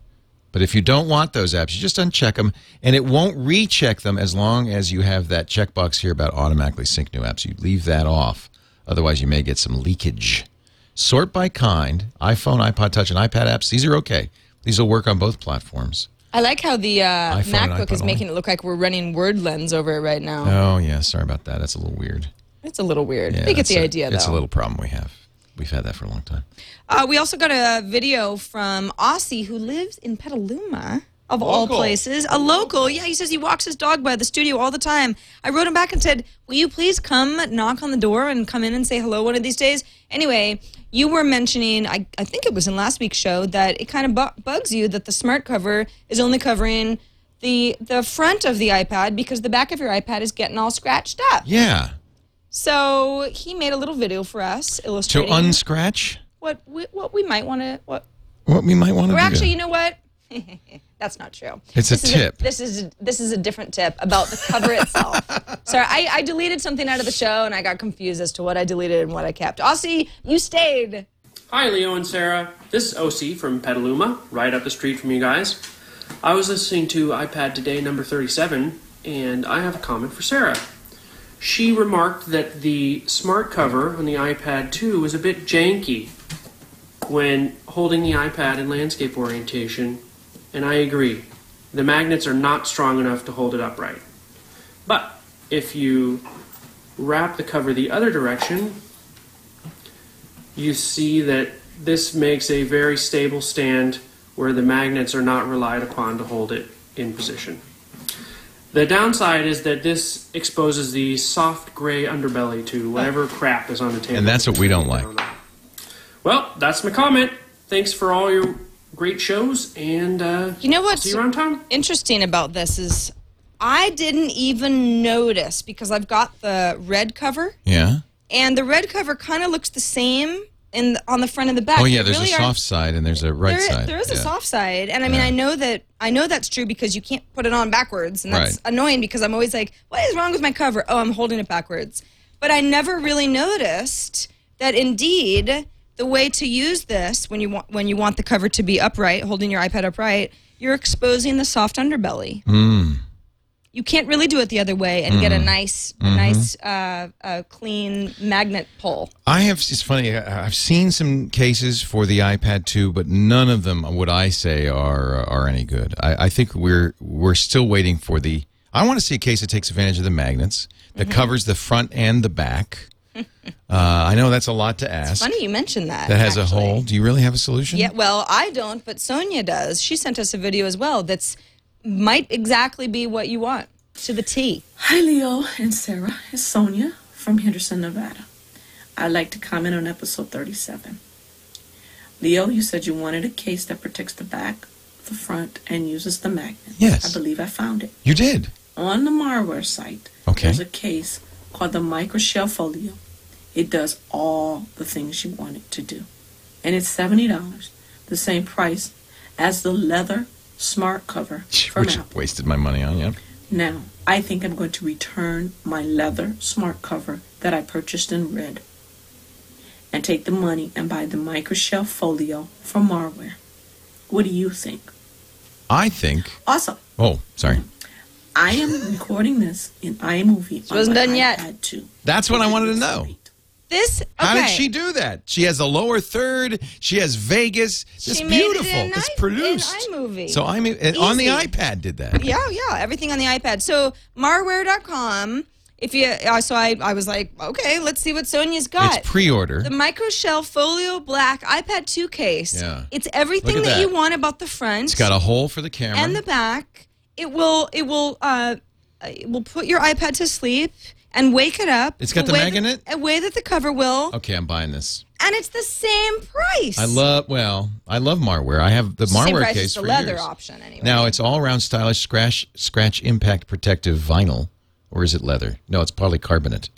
But if you don't want those apps, you just uncheck them, and it won't recheck them as long as you have that checkbox here about automatically sync new apps. You leave that off, otherwise you may get some leakage. Sort by kind, iPhone, iPod Touch, and iPad apps. These are okay. These will work on both platforms. I like how the uh, MacBook is making it look like we're running word lens over it right now. Oh yeah, sorry about that. That's a little weird. It's a little weird. Yeah, they get that's the a- idea, though. It's a little problem we have. We've had that for a long time. Uh, we also got a video from Aussie who lives in Petaluma, of all places. A local. Yeah, he says he walks his dog by the studio all the time. I wrote him back and said, Will you please come knock on the door and come in and say hello one of these days? Anyway, you were mentioning, I, I think it was in last week's show, that it kind of bu- bugs you that the smart cover is only covering the the front of the iPad because the back of your iPad is getting all scratched up. Yeah. So he made a little video for us illustrating To unscratch what we, what we might want to what what we might want to or do. actually, you know what? That's not true. It's a This is tip. this is a, this is a different tip about the cover itself. Sorry, I, I deleted something out of the show and I got confused as to what I deleted and what I kept. Aussie, you stayed. Hi, Leo and Sarah. This is OC from Petaluma, right up the street from you guys. I was listening to iPad Today number 37, and I have a comment for Sarah. She remarked that the smart cover on the iPad 2 was a bit janky when holding the iPad in landscape orientation, and I agree. The magnets are not strong enough to hold it upright. But if you wrap the cover the other direction, you see that this makes a very stable stand where the magnets are not relied upon to hold it in position. The downside is that this exposes the soft gray underbelly to whatever crap is on the table. And that's what we don't like. Well, that's my comment. Thanks for all your great shows, and uh, You know what's see you around town. interesting about this is I didn't even notice because I've got the red cover Yeah. and the red cover kind of looks the same in the, on the front and the back. Oh yeah, there's really a soft side and there's a right there, side. there is a soft side, and I mean, Yeah. I know that I know that's true because you can't put it on backwards, and that's Right. annoying because I'm always like, "What is wrong with my cover?" Oh, I'm holding it backwards. But I never really noticed that indeed the way to use this when you want when you want the cover to be upright, holding your iPad upright, you're exposing the soft underbelly. Hmm. You can't really do it the other way and get a nice, Mm-hmm. a nice, uh, uh, clean magnet pull. I have. It's funny. I've seen some cases for the iPad 2, but none of them would I say are are any good. I, I think we're we're still waiting for the. I want to see a case that takes advantage of the magnets that Mm-hmm. covers the front and the back. uh, I know that's a lot to ask. Funny you mentioned that. that has actually. a hole. Do you really have a solution? Yeah, well, I don't, but Sonia does. She sent us a video as well that's might exactly be what you want to the T. Hi, Leo and Sarah. It's Sonia from Henderson, Nevada. I'd like to comment on episode 37. Leo, you said you wanted a case that protects the back, the front, and uses the magnet. Yes. I believe I found it. You did. on the Marware site, Okay. there's a case called the Microshell Folio. It does all the things you want it to do. And it's $70, the same price as the leather smart cover from Which Apple. wasted my money on, yeah. Now, I think I'm going to return my leather smart cover that I purchased in red and take the money and buy the Microshell Folio from Marware. What do you think? I think. Also, Oh, sorry. I am recording this in iMovie. She wasn't done yet. iPad too. That's what I wanted to know. This okay. How did she do that? She has a lower third. She has Vegas. It's it beautiful. in it's i- produced. iMovie. So I mean, on the iPad did that. Yeah, yeah, everything on the iPad. So marware.com. If you, uh, so I, I was like, okay, let's see what Sonia's got. It's pre-order. the Microshell Folio Black iPad 2 case. Yeah. It's everything Look that, you want about the front It's got a hole for the camera. and the back. It will, it will, uh, it will put your iPad to sleep and wake it up. It's got the way mag in it? A way that the cover will, okay, I'm buying this. and it's the same price. I love. Well, I love Marware. I have the It's the same Marware price case as the for leather years. option anyway. Now it's all around stylish scratch scratch impact protective vinyl, or is it leather? No, it's polycarbonate.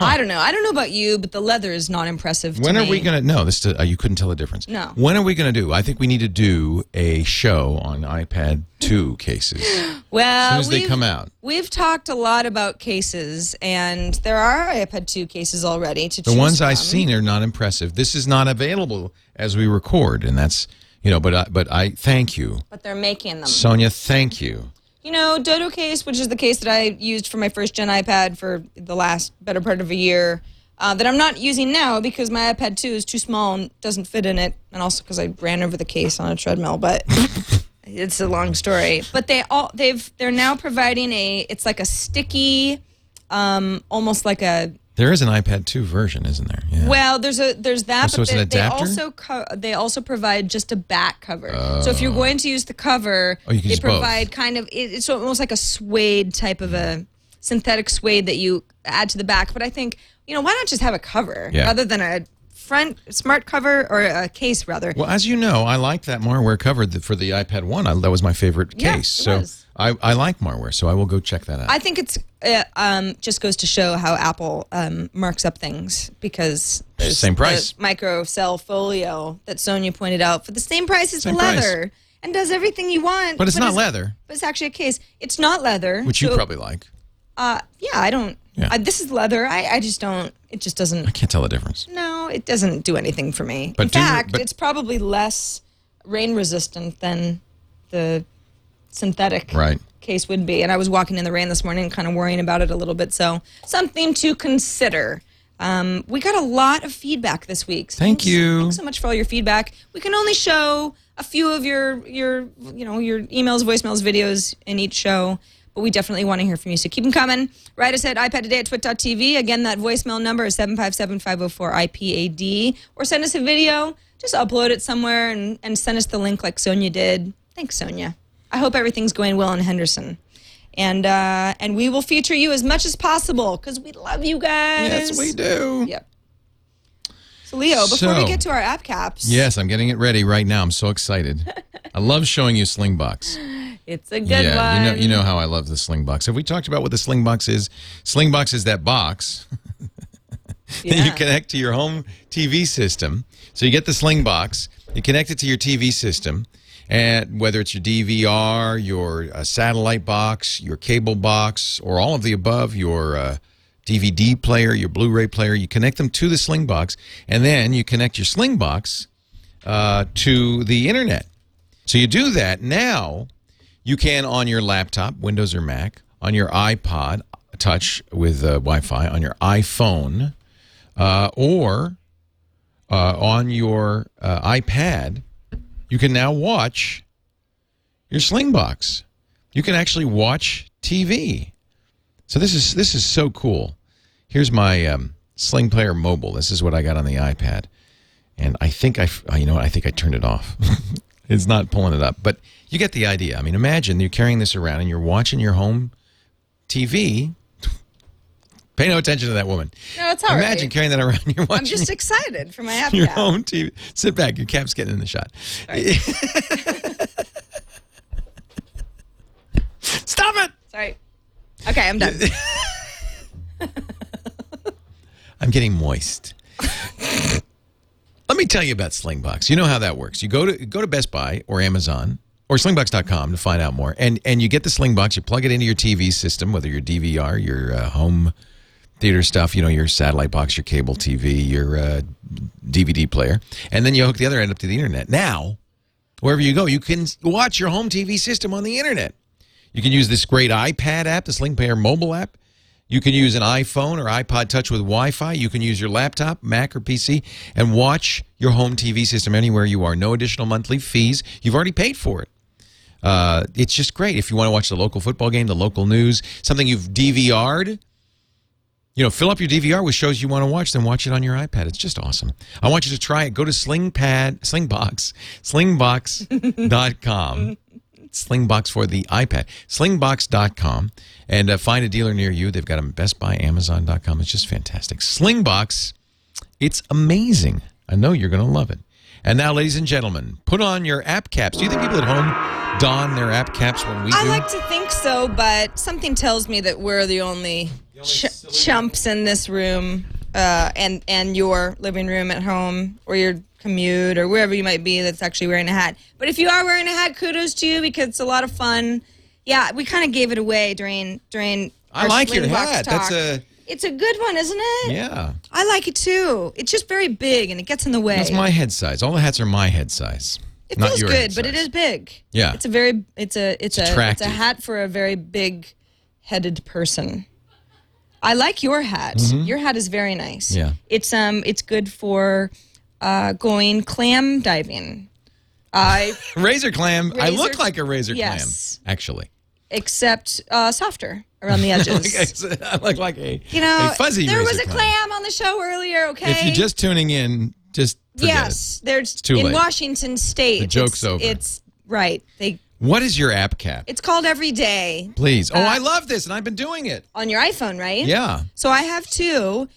I don't know. I don't know about you, but the leather is not impressive. to When are me. we going to? No, this uh, you couldn't tell the difference. No. When are we going to do? I think we need to do a show on iPad 2 cases as Well, soon as they come out. We've talked a lot about cases, and there are iPad 2 cases already to The ones I've seen are not impressive. This is not available as we record, and that's you know. But I, but I thank you, but they're making them. Sonia. Thank you. You know, Dodo case, which is the case that I used for my first gen iPad for the last better part of a year, uh, that I'm not using now because my iPad 2 is too small and doesn't fit in it, and also because I ran over the case on a treadmill. But it's a long story. But they all they've they're now providing a it's like a sticky, um, almost like a There is an iPad 2 version, isn't there? Yeah. Well, there's a there's that, Oh, so but it's an they, they also co- they also provide just a back cover. so if you're oh. going to use the cover, Oh, they use both. provide kind of it, it's almost like a suede type of a synthetic suede that you add to the back. But I think you know why not just have a cover Yeah. rather than a front smart cover or a case rather. Well, as you know, I like that Marware cover for the iPad 1. I, that was my favorite Yeah, case. it so was. I, I like Marware, so I will go check that out. I think it's uh, um, just goes to show how Apple um, marks up things because there's Same price. the Microshell Folio that Sonia pointed out for the same price as Same the price. leather and does everything you want. but it's not leather, But it's actually a case. It's not leather, which you probably like. Uh, yeah, I don't. Yeah. I, this is leather. I, I just don't. It just doesn't. I can't tell the difference. No, it doesn't do anything for me. But In do fact, but- it's probably less rain resistant than the synthetic Right. case would be. And I was walking in the rain this morning, kind of worrying about it a little bit. So something to consider. Um, we got a lot of feedback this week. Thank Thanks- you. Thanks so much for all your feedback. We can only show a few of your your you know your emails, voicemails, videos in each show. But we definitely want to hear from you. So keep them coming. Write us at iPad today at twit.tv. Again, that voicemail number is 757 504 IPAD. Or send us a video. Just upload it somewhere and, and send us the link like Sonia did. Thanks, Sonia. I hope everything's going well in Henderson. And uh, and we will feature you as much as possible because we love you guys. Yes, we do. Yep. So Leo, before we get to our app caps, Yes, I'm getting it ready right now. I'm so excited. I love showing you Slingbox. it's a good yeah, one. you know you know how I love the Slingbox. Have we talked about what the Slingbox is? Slingbox is that box that you Yeah. connect to your home TV system. So you get the Slingbox, you connect it to your TV system, and whether it's your DVR, your uh, satellite box, your cable box, or all of the above, your uh, DVD player, your Blu-ray player, you connect them to the Slingbox, and then you connect your Slingbox uh, to the internet. So you do that now. You can on your laptop, Windows or Mac, on your iPod Touch with uh, Wi-Fi, on your iPhone, uh, or uh, on your iPad. You can now watch your Slingbox. You can actually watch TV. So this is this is so cool. Here's my um, Sling Player Mobile. This is what I got on the iPad, and I think I, uh, you know. I think I turned it off. it's not pulling it up, but you get the idea. I mean, imagine you're carrying this around and you're watching your home TV. Pay no attention to that woman. No, it's all right. Imagine carrying that around. You're watching I'm just excited for my app your cap. home TV. Sit back. Your cap's getting in the shot. Stop it! Sorry. Okay, I'm done. I'm getting moist. Let me tell you about Slingbox. You know how that works. You go to go to Best Buy or Amazon or slingbox.com to find out more. And and you get the Slingbox, you plug it into your TV system, whether your DVR, your uh, home theater stuff, you know, your satellite box, your cable TV, your uh, DVD player, and then you hook the other end up to the internet. Now, wherever you go, you can watch your home TV system on the internet. You can use this great iPad app, the Sling Player mobile app. You can use an iPhone or iPod Touch with Wi-Fi. You can use your laptop, Mac, or PC, and watch your home TV system anywhere you are. No additional monthly fees. You've already paid for it. Uh, it's just great if you want to watch the local football game, the local news, something you've DVR'd. You know, fill up your DVR with shows you want to watch, then watch it on your iPad. It's just awesome. I want you to try it. Go to Slingpad, Slingbox, slingbox.com. Slingbox for the iPad. Slingbox.com and uh, find a dealer near you. They've got them at Best Buy, Amazon.com. It's just fantastic. Slingbox, it's amazing. I know you're going to love it. And now, ladies and gentlemen, put on your app caps. Do you think people at home don their app caps when we I do? like to think so, but something tells me that we're the only, ch- chumps in this room, uh, and and your living room at home or your commute or wherever you might be that's actually wearing a hat. But if you are wearing a hat, kudos to you because it's a lot of fun. Yeah, we kind of gave it away during during. I like your hat. That's a- It's a good one, isn't it? yeah. I like it too. It's just very big and it gets in the way. That's my head size. All the hats are my head size. It not feels good, but it is big. Yeah. It's a very it's a it's, a attractive. it's a hat for a very big headed person. I like your hat. Your hat is very nice. Mm-hmm. Yeah. It's um it's good for uh going clam diving. I Razor clam. I look like a razor Yes. clam, actually. except uh softer around the edges. Like I, I look like a, you know, a fuzzy there was a clam on the show earlier, okay? If you're just tuning in, just Yes, there's too in late. Washington state. The joke's it's, over. It's right. They it. What is your app cap? it's called every day Please. Oh, Uh, I love this, and I've been doing it. on your iPhone, right? Yeah. So I have two.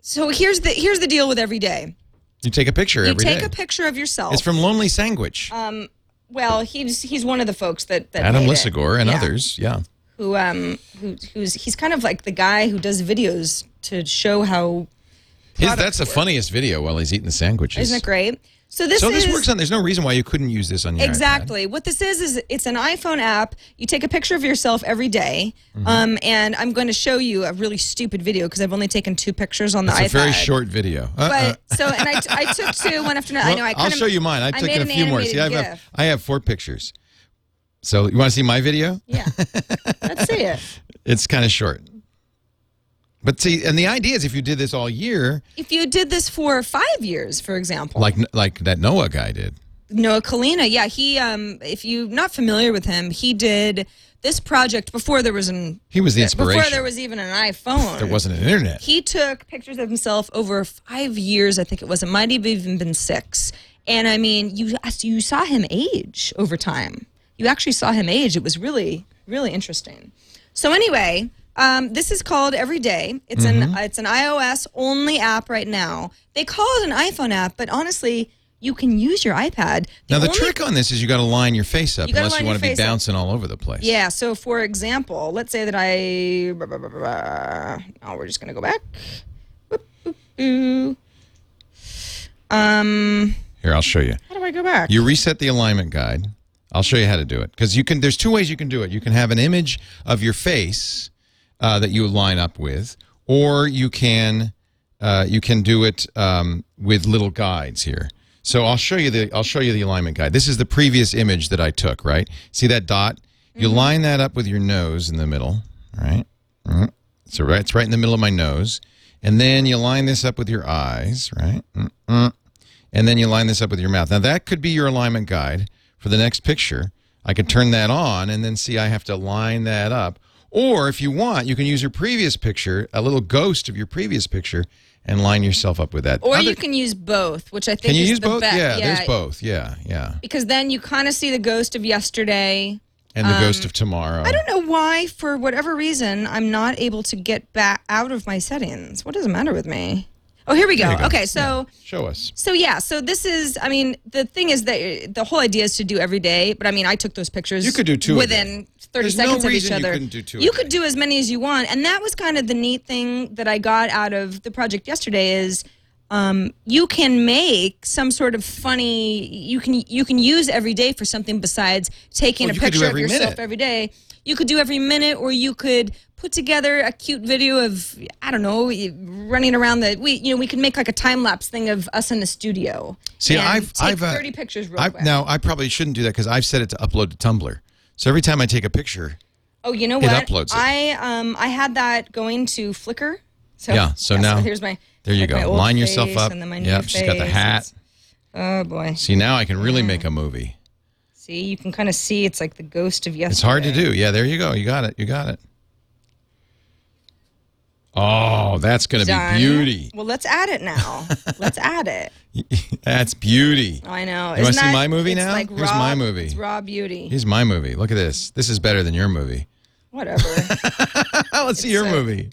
So here's the here's the deal with every day. You take a picture You take day. a picture of yourself. It's from Lonely Sandwich. um, well, he's he's one of the folks that that Adam. Lisagor and Yeah. others. Yeah. who um who who's he's kind of like the guy who does videos to show how His, that's the work. funniest video while he's eating the sandwiches. isn't it great? So this so is this works on. There's no reason why you couldn't use this on your iPad. Exactly. What this is is it's an iPhone app. You take a picture of yourself every day, Mm-hmm. um, and I'm going to show you a really stupid video because I've only taken two pictures on the iPhone. It's iPad. a very short video. Uh, uh, But so and I, I took two one after another. I know I Well, I'll kinda, show you mine. I took a few more. See, I have. I have four pictures. So you want to see my video? Yeah. Let's see it. It's kind of short. But see, and the idea is if you did this all year, If you did this for five years, for example, like like that Noah guy did. Noah Kalina, yeah, he um, if you're not familiar with him, he did this project before there was an He was the inspiration. before there was even an iPhone. There wasn't an internet. He took pictures of himself over five years, I think it was. It might have even been six. And I mean, you you saw him age over time. You actually saw him age. It was really really interesting. So anyway, um, this is called Everyday. It's Mm-hmm. an it's an iOS only app right now. They call it an iPhone app, but honestly, you can use your iPad. now the only- trick on this is you got to line your face up You gotta unless you want to be face up. bouncing all over the place. Yeah. So, for example, let's say that I. Oh, we're just gonna go back. Boop, boop, boo. Um, Here, I'll show you. how do I go back? You reset the alignment guide. I'll show you how to do it because you can. There's two ways you can do it. You can have an image of your face uh, that you line up with, or you can uh, you can do it um, with little guides here. So I'll show you the I'll show you the alignment guide. This is the previous image that I took. Right? See that dot? You line that up with your nose in the middle. Right? Mhm. So right, it's right in the middle of my nose, and then you line this up with your eyes. Right? Mm-mm and then you line this up with your mouth. Now that could be your alignment guide for the next picture. I could turn that on and then see I have to line that up. Or if you want, you can use your previous picture, a little ghost of your previous picture, and line yourself up with that. or Other- you can use both, which I think can you is use the both? be- yeah, there's both. Yeah, yeah. Because then you kind of see the ghost of yesterday. And the ghost of tomorrow. Um, I don't know why, for whatever reason, I'm not able to get back out of my settings. What does the matter with me? Oh, here we go. Go. Okay, so Show us. so yeah, so this is. I mean, the thing is that the whole idea is to do every day. But I mean, I took those pictures. You could do two within thirty There's no seconds of each reason you other. couldn't do two You day. could do as many as you want, and that was kind of the neat thing that I got out of the project yesterday. Is um, you can make some sort of funny. You can you can use every day for something besides taking Well, a picture of yourself minute. every day. You could do every minute, or you could put together a cute video of I don't know running around the we you know we can make like a time lapse thing of us in the studio. See, I've I've uh, thirty pictures real I've, now I probably shouldn't do that because I've set it to upload to Tumblr. So every time I take a picture, Oh, you know It what? uploads it. I um I had that going to Flickr. So Yeah, so now- here's my there you like go. Line yourself up. And then Yep, she's got the hat. Oh boy. See, now I can really make a movie. See, you can kind of see it's like the ghost of yesterday. It's hard to do. Yeah, there you go. You got it. You got it. Oh, that's going to be beauty. Well, let's add it now. let's add it. That's beauty. I know. You wanna see my movie now? Like Here's raw, my movie. It's raw beauty. Here's my movie. Look at this. This is better than your movie. Whatever. Let's see your movie.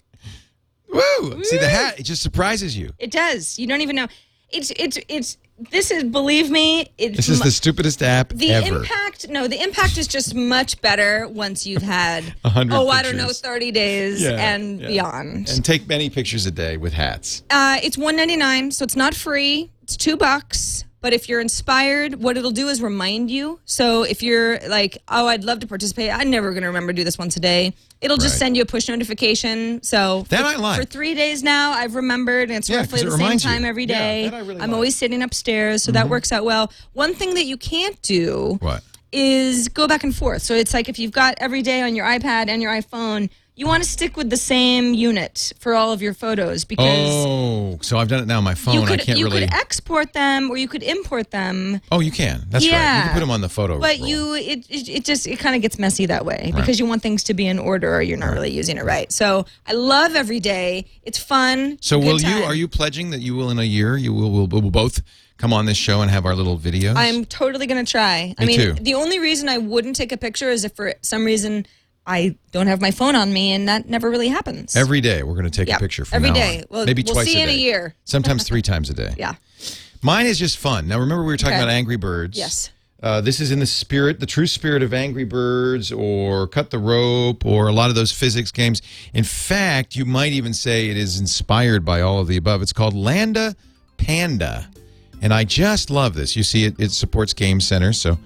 Woo! See the hat. It just surprises you. it does. You don't even know. It's it's it's. This is believe me. It's This is the stupidest app The ever. impact, no, the impact is just much better once you've had, 100 oh, I don't know, 30 days Yeah, and yeah. beyond. And take many pictures a day with hats. Uh, it's one ninety nine, so it's not free. It's two bucks. But if you're inspired, what it'll do is remind you. So if you're like, oh, I'd love to participate, I'm never going to remember to do this once a day. It'll just Right. send you a push notification. So That for, I like. For three days now, I've remembered, and it's Yeah, roughly it the same reminds you. time every Yeah, day. I really I'm like. Mm-hmm. always sitting upstairs, so that works out well. One thing that you can't do What? is go back and forth. So it's like if you've got every day on your iPad and your iPhone, you want to stick with the same unit for all of your photos because Oh, so I've done it now on my phone. you could I can't you really. could export them or you could import them. oh, you can. That's right. You Yeah. can put them on the photo. But roll. you, it, it, it just, it kind of gets messy that way because you want things to be in order or you're not really using it right. So I love every day. It's fun. So good will you? Are you pledging that you will in a year? You will. Will, will both come on this show and have our little videos? I'm totally going to try. I Me mean, too. the only reason I wouldn't take a picture is if for some reason I don't have my phone on me and that never really happens. Every day we're going to take Yep. a picture from Every now day. Well, Maybe we'll twice see a in a year. Sometimes three times a day. yeah. Mine is just fun. Now remember we were talking Okay. about Angry Birds. Yes. Uh, this is in the spirit, the true spirit of Angry Birds or Cut the Rope or a lot of those physics games. In fact, you might even say it is inspired by all of the above. It's called Land-a Panda. And I just love this. You see, it, it supports Game Center. So,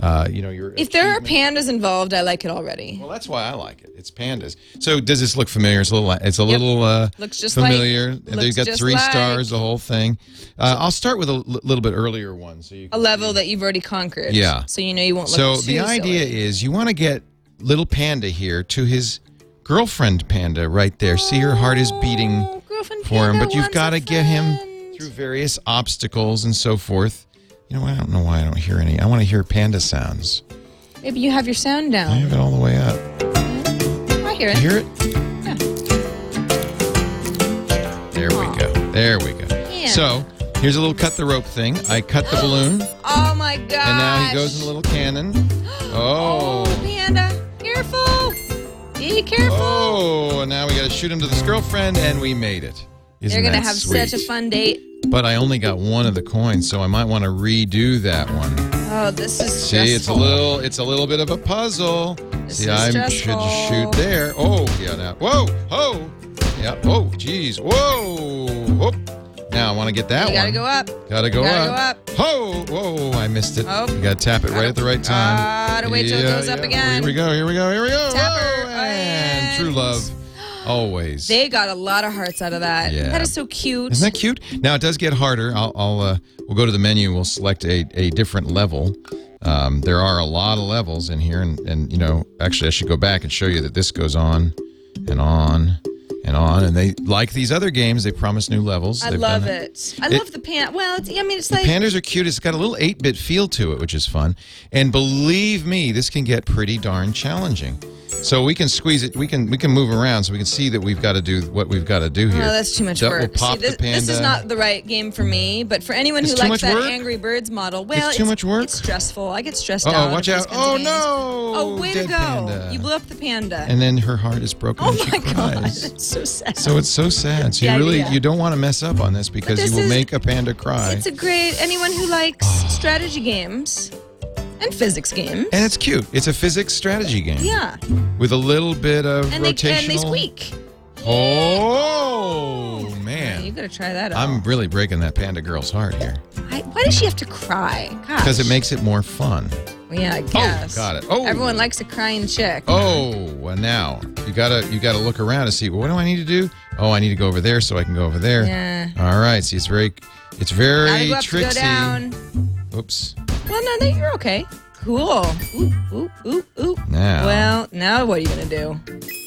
uh, you know, you're. If there are pandas involved, I like it already. Well, that's why I like it. It's pandas. So does this look familiar? It's a little. It's a little uh, Looks just like- familiar. And They've got three like- stars. The whole thing. Uh, I'll start with a l- little bit earlier one, so you. A level that you've already conquered. Yeah. So you know you won't look so the idea silly. is you want to get little panda here to his girlfriend panda right there. See her heart is beating Oh, for him, but you've got to get him through various obstacles and so forth. You know, I don't know why I don't hear any. I want to hear panda sounds. Maybe you have your sound down. I have it all the way up. I hear You it. hear it? Yeah. There we go. There we go. Yeah. So here's a little cut the rope thing. I cut the balloon, Oh my god. And now he goes in a little cannon. Oh, Oh. panda, careful. Be careful. Oh, and now we got to shoot him to this girlfriend, and we made it. Isn't They're gonna have sweet? such a fun date. But I only got one of the coins, so I might want to redo that one. Oh, this is See, it's a little, it's a little bit of a puzzle. This See, I should shoot there. Oh, yeah, now, whoa, oh, yeah, oh, geez, whoa, whoop. Now I want to get that You one. gotta go up. Gotta go gotta up. go up. Oh, whoa, I missed it. Oh. You gotta tap it right at the right time. Gotta wait till it goes up oh, again. Here we go, here we go, here we go. Tap her, Oh, and and- true love, always. They got a lot of hearts out of that. Yeah. That is so cute. Isn't that cute? Now it does get harder. I'll, I'll uh, we'll go to the menu. We'll select a, a different level. Um, there are a lot of levels in here, and, and you know, actually, I should go back and show you that this goes on and on and on. And they like these other games. They promise new levels. I They've love it. I It- love the pan. Well, I mean, it's like pandas are cute. It's got a little 8 bit feel to it, which is fun. And believe me, this can get pretty darn challenging. So we can squeeze it. We can we can move around so we can see that we've got to do what we've got to do here. Oh, that's too much that work. Will pop See, this, the panda. this is not the right game for me. But for anyone It's who likes that work? Angry Birds model, well, It's too much work? It's stressful. I get stressed Uh-oh, out. watch out. these kinds of Oh, games. no. Oh, way to go! panda. You blew up the panda. And then her heart is broken oh and she my god, that's so sad. So it's so sad. So you really idea. you don't want to mess up on this because this you will is- make a panda cry. It's a great anyone who likes Ah. strategy games and physics games. and it's cute. It's a physics strategy game. yeah, With a little bit of and they rotational. and they squeak. Oh Yeah, man. you gotta try that out. I'm really breaking that panda girl's heart here I, why does she have to cry? Because it makes it more fun. Well, yeah, I oh, guess. Oh, got it. Oh. everyone likes a crying chick. Oh, well now you gotta you gotta look around and see well, what do I need to do? Oh, I need to go over there so I can go over there. Yeah. All right. See, it's very it's very go up to go tricksy. down. Oops. Well, no, no, you're okay. Cool. Ooh, ooh, ooh, ooh. Now. Well, now what are you gonna do?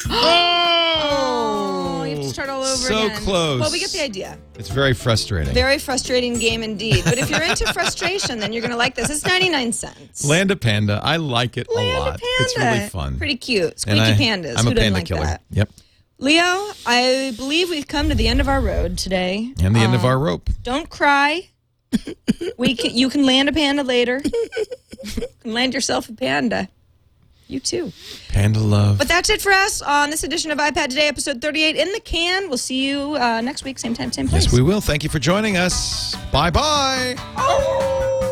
Oh, you have to start all over so again. close. Well, we get the idea. It's very frustrating. Very frustrating game indeed. But if you're into frustration, then you're gonna like this. It's 99 cents. Land a panda. I like it Land a lot. It's really fun. Pretty cute. Squeaky I- pandas. I'm Who a panda like killer. that? Yep. Leo, I believe we've come to the end of our road today. And the end Um, of our rope. Don't cry. We can, you can land a panda later. can land yourself a panda. You too. Panda love. But that's it for us on this edition of iPad Today, episode 38 in the can. We'll see you uh, next week, same time, same place. yes, we will. Thank you for joining us. Bye bye. Oh.